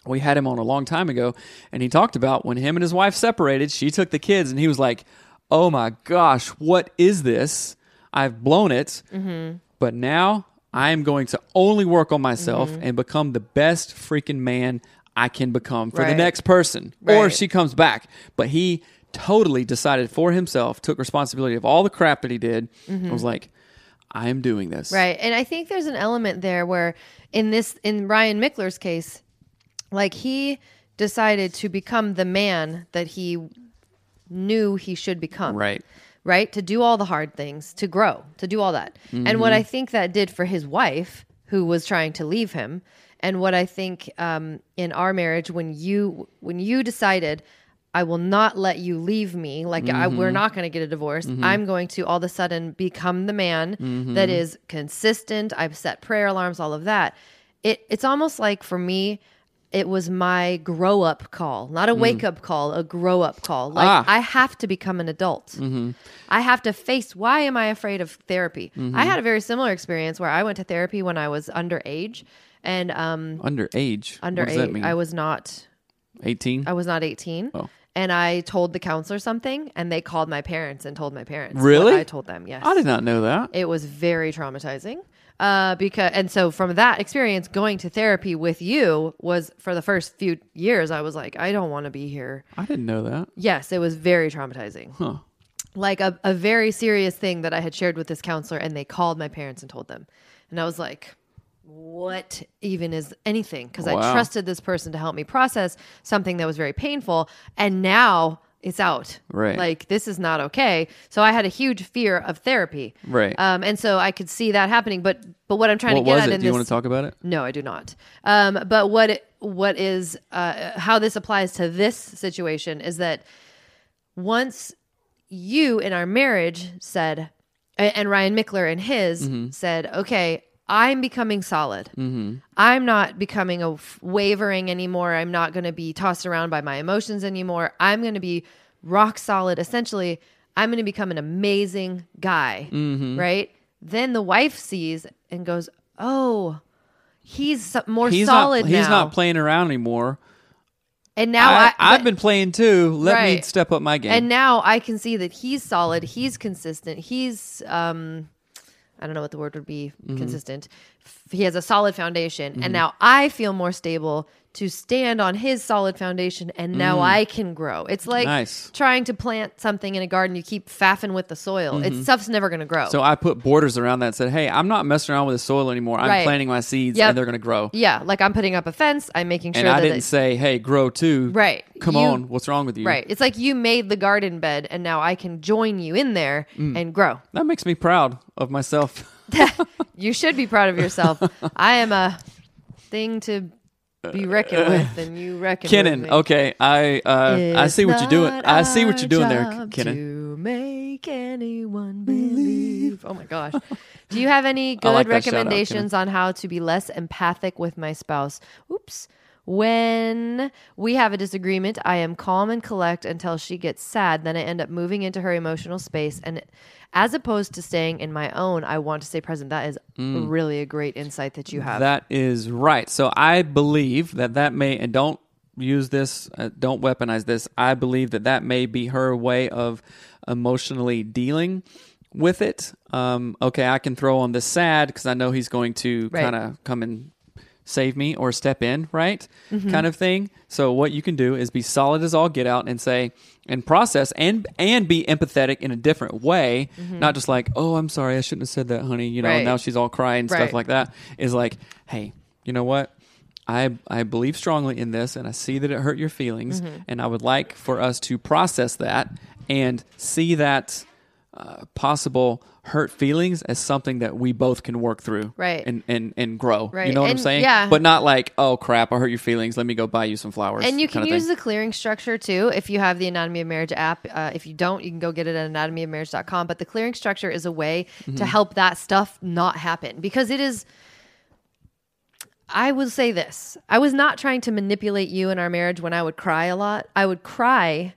Speaker 1: We had him on a long time ago, and he talked about when him and his wife separated, she took the kids, and he was like, Oh my gosh, what is this? I've blown it. Mm-hmm. But now I am going to only work on myself and become the best freaking man I can become for the next person. Or she comes back. But he totally decided for himself, took responsibility of all the crap that he did, and was like, I am doing this.
Speaker 2: Right. And I think there's an element there where in this in Ryan Michler's case, like he decided to become the man that he knew he should become.
Speaker 1: Right.
Speaker 2: Right? To do all the hard things, to grow, to do all that. And what I think that did for his wife, who was trying to leave him, And what I think um, in our marriage, when you when you decided, I will not let you leave me, like I, we're
Speaker 1: Mm-hmm.
Speaker 2: not going to get a divorce. I'm going to all of a sudden become the man
Speaker 1: Mm-hmm.
Speaker 2: that is consistent. I've set prayer alarms, all of that. It it's almost like for me. It was my grow up call, not a wake up call, a grow up call. Like
Speaker 1: Mm. Ah. Mm-hmm.
Speaker 2: I have to become an adult. I have to face why am I afraid of therapy? I had a very similar experience where I went to therapy when I was underage and um
Speaker 1: Underage. What does that
Speaker 2: underage? I was not
Speaker 1: 18.
Speaker 2: I was not 18.
Speaker 1: Oh.
Speaker 2: And I told the counselor something and they called my parents and told my parents.
Speaker 1: Really?
Speaker 2: I told them, yes.
Speaker 1: I did not know that.
Speaker 2: It was very traumatizing. Uh, because and so from that experience, going to therapy with you was for the first few years. I was like, I don't want to be here.
Speaker 1: I didn't know that.
Speaker 2: Yes, it was very traumatizing.
Speaker 1: Huh.
Speaker 2: Like a, a very serious thing that I had shared with this counselor, and they called my parents and told them. And I was like, what even is anything? Because I trusted this person to help me process something that was very painful. And now it's out.
Speaker 1: Right.
Speaker 2: Like, this is not okay. So I had a huge fear of therapy.
Speaker 1: Right.
Speaker 2: Um, and so I could see that happening. But but what I'm trying
Speaker 1: What
Speaker 2: to get
Speaker 1: was
Speaker 2: at
Speaker 1: it? Do you want to talk about it?
Speaker 2: no, I do not. Um, but what it, what is uh, how this applies to this situation is that once you in our marriage said, and Ryan Michler in his said, okay, I'm becoming solid. I'm not becoming a f- wavering anymore. I'm not going to be tossed around by my emotions anymore. I'm going to be rock solid. Essentially, I'm going to become an amazing guy, right? Then the wife sees and goes, "Oh, he's more
Speaker 1: He's
Speaker 2: solid
Speaker 1: not. He's
Speaker 2: now."
Speaker 1: not playing around anymore.
Speaker 2: and now
Speaker 1: I,
Speaker 2: I,
Speaker 1: I've been playing too. Let me step up my game.
Speaker 2: and now I can see that he's solid. He's consistent. He's um, I don't know what the word would be.
Speaker 1: Mm-hmm.
Speaker 2: Consistent. F- He has a solid foundation, and now I feel more stable to stand on his solid foundation, and now I can grow. It's like
Speaker 1: Mm. Nice.
Speaker 2: trying to plant something in a garden. You keep faffing with the soil. It's stuff's never going to grow.
Speaker 1: Mm-hmm. so I put borders around that and said, "Hey, I'm not messing around with the soil anymore. I'm
Speaker 2: Right.
Speaker 1: planting my seeds,
Speaker 2: Yep.
Speaker 1: and they're going to grow."
Speaker 2: yeah, like I'm putting up a fence. I'm making sure
Speaker 1: and I
Speaker 2: that
Speaker 1: didn't
Speaker 2: it-
Speaker 1: say, "Hey, grow too."
Speaker 2: Right.
Speaker 1: Come
Speaker 2: You-
Speaker 1: on, what's wrong with you?
Speaker 2: Right. It's like you made the garden bed and now I can join you in there
Speaker 1: Mm.
Speaker 2: and grow.
Speaker 1: That makes me proud of myself.
Speaker 2: You should be proud of yourself. I am a thing to be reckoned with and you reckon me.
Speaker 1: okay, I uh, I see what you're doing. I see what you're doing there.
Speaker 2: To make anyone believe. Oh my gosh. Do you have any good
Speaker 1: like shout out,
Speaker 2: recommendations on how to be less empathic with my spouse? Oops. When we have a disagreement, I am calm and collect until she gets sad. Then I end up moving into her emotional space. And as opposed to staying in my own, I want to stay present. That is really a great insight that you have.
Speaker 1: Mm. That is right. So I believe that that may, and don't use this, uh, don't weaponize this. I believe that that may be her way of emotionally dealing with it. Um, okay, I can throw on the sad because I know he's going to
Speaker 2: Right.
Speaker 1: kind of come and save me or step in, right?
Speaker 2: Mm-hmm.
Speaker 1: Kind of thing. So what you can do is be solid as all get out and say and process and and be empathetic in a different way, not just like, "Oh, I'm sorry, I shouldn't have said that, honey." You know,
Speaker 2: Mm-hmm. Right.
Speaker 1: now she's all crying and
Speaker 2: Right.
Speaker 1: stuff like that. Is like, "Hey, you know what? I I believe strongly in this and I see that it hurt your feelings
Speaker 2: Mm-hmm.
Speaker 1: and I would like for us to process that and see that uh, possible hurt feelings as something that we both can work through
Speaker 2: Right.
Speaker 1: and and and grow you know what i'm saying
Speaker 2: yeah.
Speaker 1: but not like oh crap i hurt your feelings let me go buy you some flowers
Speaker 2: And you can use
Speaker 1: thing.
Speaker 2: the clearing structure too if you have the Anatomy of Marriage app. Uh, if you don't, you can go get it at anatomyofmarriage.com. But the clearing structure is a way
Speaker 1: Mm-hmm.
Speaker 2: to help that stuff not happen because it is. I will say this I was not trying to manipulate you in our marriage when I would cry a lot. I would cry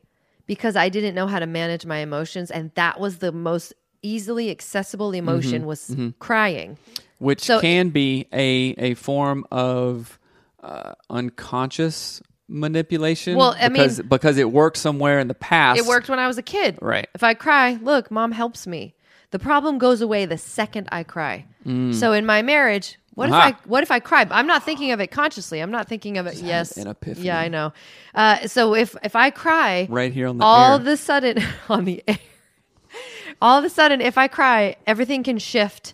Speaker 2: because I didn't know how to manage my emotions. And that was the most easily accessible mm-hmm. emotion was mm-hmm. crying.
Speaker 1: which
Speaker 2: so-
Speaker 1: can be a a form of uh, unconscious manipulation
Speaker 2: Well, I mean-
Speaker 1: because because it worked somewhere in the past
Speaker 2: It worked when I was a kid.
Speaker 1: Right.
Speaker 2: If I cry, look, mom helps me. The problem goes away the second I cry. Mm. So in my marriage, what
Speaker 1: Aha.
Speaker 2: if I what if I cry? I'm not thinking of it consciously. I'm not thinking of it. yes,
Speaker 1: an epiphany.
Speaker 2: Yeah, I know. Uh, so if if I cry,
Speaker 1: Right here on the
Speaker 2: all
Speaker 1: air.
Speaker 2: of a sudden on the air, all of a sudden, if I cry, everything can shift.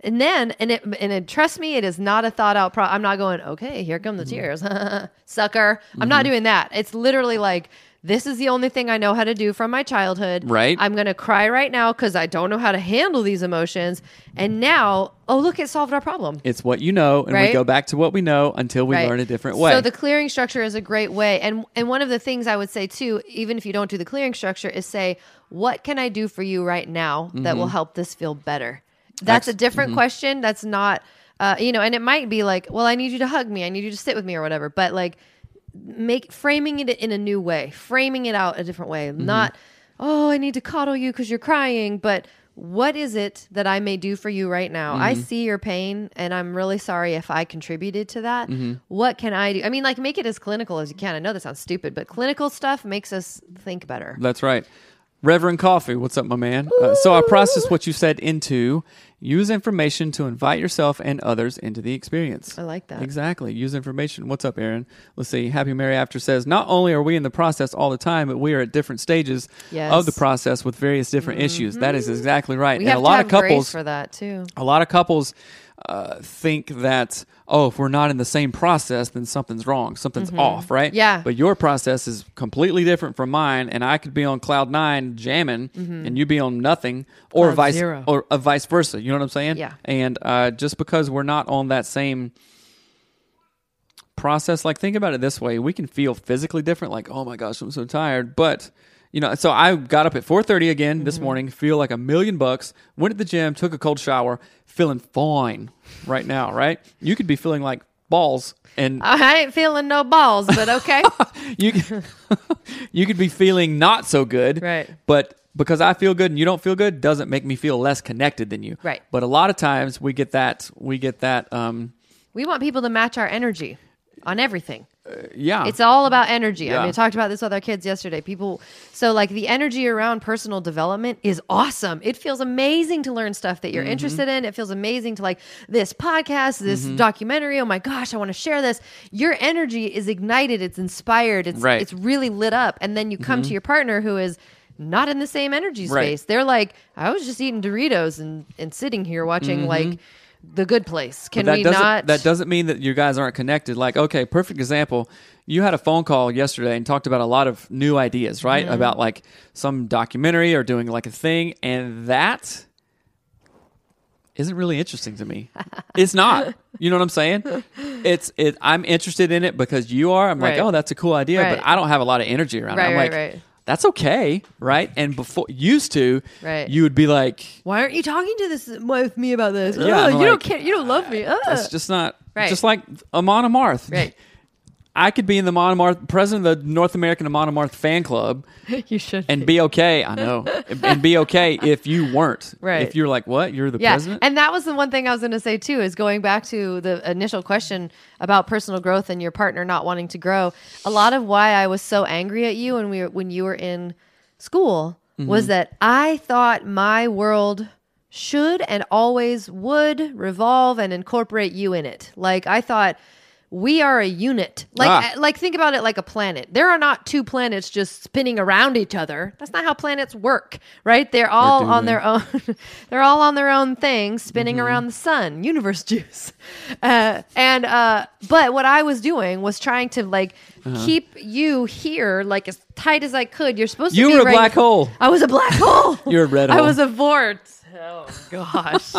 Speaker 2: And then, and it, and it, trust me, it is not a thought out. Pro- I'm not going, okay, here come the
Speaker 1: Mm-hmm.
Speaker 2: tears, sucker. I'm not doing that. It's literally like this is the only thing I know how to do from my childhood.
Speaker 1: Right.
Speaker 2: I'm going to cry right now because I don't know how to handle these emotions. And now, oh, look, it solved our problem.
Speaker 1: It's what you know, and we go back to what we know until we
Speaker 2: Right.
Speaker 1: learn a different way.
Speaker 2: So the clearing structure is a great way. And and one of the things I would say too, even if you don't do the clearing structure, is say, what can I do for you right now that will help this feel better? That's a different question. That's not uh, you know, and it might be like, well, I need you to hug me, I need you to sit with me or whatever. But like make framing it in a new way, framing it out a different way. Mm-hmm. Not, oh, I need to coddle you because you're crying, but what is it that I may do for you right now? I mm-hmm. see your pain and I'm really sorry if I contributed to that. Mm-hmm. What can I do? I mean, like, make it as clinical as you can. I know that sounds stupid, but clinical stuff makes us think better.
Speaker 1: That's right. Reverend Coffee, what's up, my man? Uh, so I process what you said into use information to invite yourself and others into the experience.
Speaker 2: I like that.
Speaker 1: Exactly. Use information. What's up, Aaron? Let's see. Happy Mary After says, not only are we in the process all the time, but we are at different stages
Speaker 2: Yes. Mm-hmm.
Speaker 1: of the process with various different issues. That is exactly right.
Speaker 2: We
Speaker 1: and
Speaker 2: have
Speaker 1: a lot
Speaker 2: to
Speaker 1: of
Speaker 2: have grace
Speaker 1: couples
Speaker 2: for that too.
Speaker 1: a lot of couples uh, think that oh if we're not in the same process then something's wrong something's off right
Speaker 2: Mm-hmm. Yeah.
Speaker 1: but your process is completely different from mine and i could be on cloud nine jamming and you be on nothing or
Speaker 2: Mm-hmm. Cloud
Speaker 1: vice
Speaker 2: zero.
Speaker 1: or uh, vice versa you know what i'm saying
Speaker 2: Yeah.
Speaker 1: and uh, just because we're not on that same process like think about it this way we can feel physically different like oh my gosh i'm so tired but you know so i got up at 4.30 again this
Speaker 2: Mm-hmm.
Speaker 1: morning feel like a million bucks went to the gym took a cold shower feeling fine right now right you could be feeling like balls and
Speaker 2: I ain't feeling no balls, but okay.
Speaker 1: you you could be feeling not so good
Speaker 2: Right.
Speaker 1: but because i feel good and you don't feel good doesn't make me feel less connected than you
Speaker 2: Right.
Speaker 1: but a lot of times we get that we get that um
Speaker 2: we want people to match our energy on everything.
Speaker 1: Yeah
Speaker 2: It's all about energy. I mean, I talked about this with our kids yesterday. People, so like the energy around personal development is awesome. It feels amazing to learn stuff that you're
Speaker 1: Mm-hmm.
Speaker 2: interested in. It feels amazing to like this podcast, this documentary. Oh my gosh, I want to share this. Your energy is ignited. It's inspired. It's
Speaker 1: Right. Mm-hmm.
Speaker 2: it's really lit up. And then you come to your partner who is not in the same energy
Speaker 1: Right.
Speaker 2: space. They're like, I was just eating Doritos and and sitting here watching like the Good Place. Can
Speaker 1: that
Speaker 2: we
Speaker 1: doesn't,
Speaker 2: not?
Speaker 1: That doesn't mean that you guys aren't connected. Like, okay, perfect example. You had a phone call yesterday and talked about a lot of new ideas, right?
Speaker 2: Mm-hmm.
Speaker 1: About like some documentary or doing like a thing, and that isn't really interesting to me. it's not. You know what I'm saying? It's it. I'm interested in it because you are. I'm like, oh, that's a cool idea,
Speaker 2: Right.
Speaker 1: but I don't have a lot of energy around it. I'm
Speaker 2: right,
Speaker 1: like,
Speaker 2: right.
Speaker 1: That's okay, right? And before used to,
Speaker 2: Right.
Speaker 1: you would be like,
Speaker 2: Why aren't you talking to this with me about this?
Speaker 1: Yeah,
Speaker 2: you don't care. You don't love me. Ugh.
Speaker 1: It's just not
Speaker 2: Right.
Speaker 1: just like Amon Amarth.
Speaker 2: Right.
Speaker 1: I could be in the Amon Amarth, president of the North American Amon Amarth fan club,
Speaker 2: you should.
Speaker 1: and be okay. I know, and be okay if you weren't.
Speaker 2: Right.
Speaker 1: If you're like, what? You're the
Speaker 2: yeah,
Speaker 1: president.
Speaker 2: and that was the one thing I was going to say too. Is going back to the initial question about personal growth and your partner not wanting to grow. A lot of why I was so angry at you when we were, when you were in school
Speaker 1: Mm-hmm.
Speaker 2: was that I thought my world should and always would revolve and incorporate you in it. Like I thought we are a unit. Like
Speaker 1: Ah.
Speaker 2: uh, like think about it like a planet. There are not two planets just spinning around each other. That's not how planets work, right? They're all on their own. they're all on their own thing, spinning
Speaker 1: Mm-hmm.
Speaker 2: around the sun. Universe juice. Uh, and uh, but what I was doing was trying to like
Speaker 1: Uh-huh.
Speaker 2: keep you here, like as tight as I could. You're supposed to
Speaker 1: You were a
Speaker 2: right-
Speaker 1: black hole.
Speaker 2: I was a black hole.
Speaker 1: You're a red
Speaker 2: I was a vort. Oh gosh.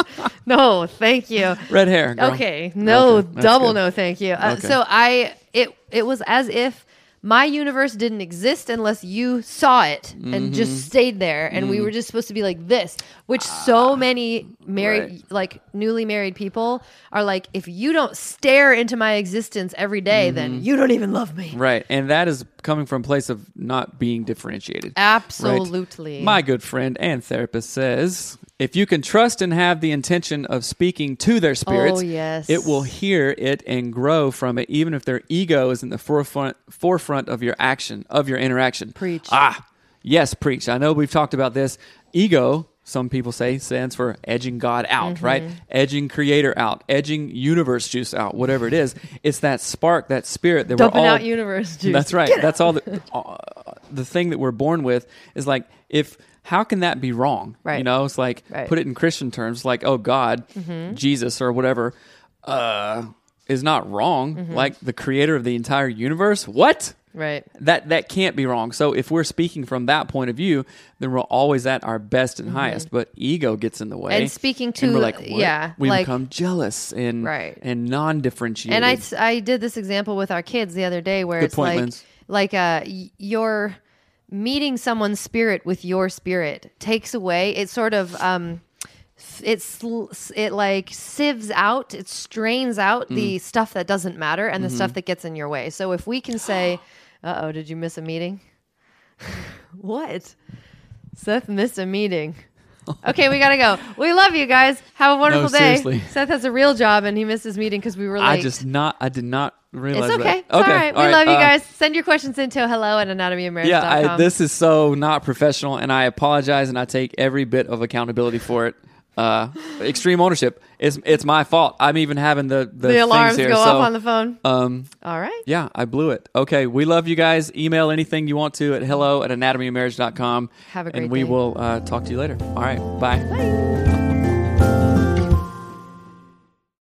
Speaker 2: no, thank you.
Speaker 1: Red hair. Girl.
Speaker 2: Okay, no,
Speaker 1: Okay,
Speaker 2: double
Speaker 1: good.
Speaker 2: no, thank you. Uh,
Speaker 1: Okay.
Speaker 2: So I, it, it was as if my universe didn't exist unless you saw it and
Speaker 1: Mm-hmm.
Speaker 2: just stayed there, and we were just supposed to be like this. Which so many married,
Speaker 1: Ah, right.
Speaker 2: like newly married people are like, if you don't stare into my existence every day,
Speaker 1: Mm-hmm.
Speaker 2: then you don't even love me.
Speaker 1: Right, and that is coming from a place of not being differentiated.
Speaker 2: Absolutely.
Speaker 1: My good friend and therapist says if you can trust and have the intention of speaking to their spirits,
Speaker 2: Oh, yes.
Speaker 1: it will hear it and grow from it, even if their ego is in the forefront forefront of your action, of your interaction.
Speaker 2: Preach.
Speaker 1: Ah, yes, preach. I know we've talked about this. Ego, some people say, stands for edging God out,
Speaker 2: Mm-hmm.
Speaker 1: right? Edging Creator out, edging universe juice out, whatever it is. It's that spark, that spirit that
Speaker 2: Dumping
Speaker 1: we're all
Speaker 2: out universe juice.
Speaker 1: that's right. That's all. The, uh, the thing that we're born with is like if how can that be wrong?
Speaker 2: Right.
Speaker 1: You know, it's like
Speaker 2: Right. Mm-hmm.
Speaker 1: put it in Christian terms, like oh God, Jesus or whatever. Uh, is not wrong.
Speaker 2: Mm-hmm.
Speaker 1: Like the creator of the entire universe. What?
Speaker 2: Right.
Speaker 1: That that can't be wrong. So if we're speaking from that point of view, then we're always at our best and highest. But ego gets in the way.
Speaker 2: Mm-hmm. And speaking
Speaker 1: and
Speaker 2: to-
Speaker 1: we're like, what?
Speaker 2: yeah,
Speaker 1: we
Speaker 2: like-
Speaker 1: become jealous and
Speaker 2: Right.
Speaker 1: and non-differentiated.
Speaker 2: And I, I did this example with our kids the other day where
Speaker 1: Good
Speaker 2: it's
Speaker 1: point,
Speaker 2: like. Like uh your meeting someone's spirit with your spirit takes away it sort of um f- it like sieves out it strains out
Speaker 1: Mm.
Speaker 2: the stuff that doesn't matter and the
Speaker 1: Mm-hmm.
Speaker 2: stuff that gets in your way so if we can say uh-oh did you miss a meeting what seth missed a meeting okay we gotta go we love you guys have a wonderful day
Speaker 1: seriously.
Speaker 2: seth has a real job and he missed his meeting because we were late
Speaker 1: I just not. I did not realize.
Speaker 2: it's okay.
Speaker 1: That.
Speaker 2: It's all right. We love you
Speaker 1: uh,
Speaker 2: guys. Send your questions into hello at anatomyofmarriage.com.
Speaker 1: Yeah, I, this is so not professional, and I apologize, and I take every bit of accountability for it. Uh, extreme ownership. It's it's my fault. I'm even having the the,
Speaker 2: the alarms
Speaker 1: here,
Speaker 2: go
Speaker 1: so,
Speaker 2: off on the phone.
Speaker 1: Um,
Speaker 2: all right.
Speaker 1: yeah, I blew it. Okay, we love you guys. Email anything you want to at hello at anatomyofmarriage.com.
Speaker 2: Have a great
Speaker 1: And we
Speaker 2: day.
Speaker 1: will uh, talk to you later. All right, bye.
Speaker 2: Bye.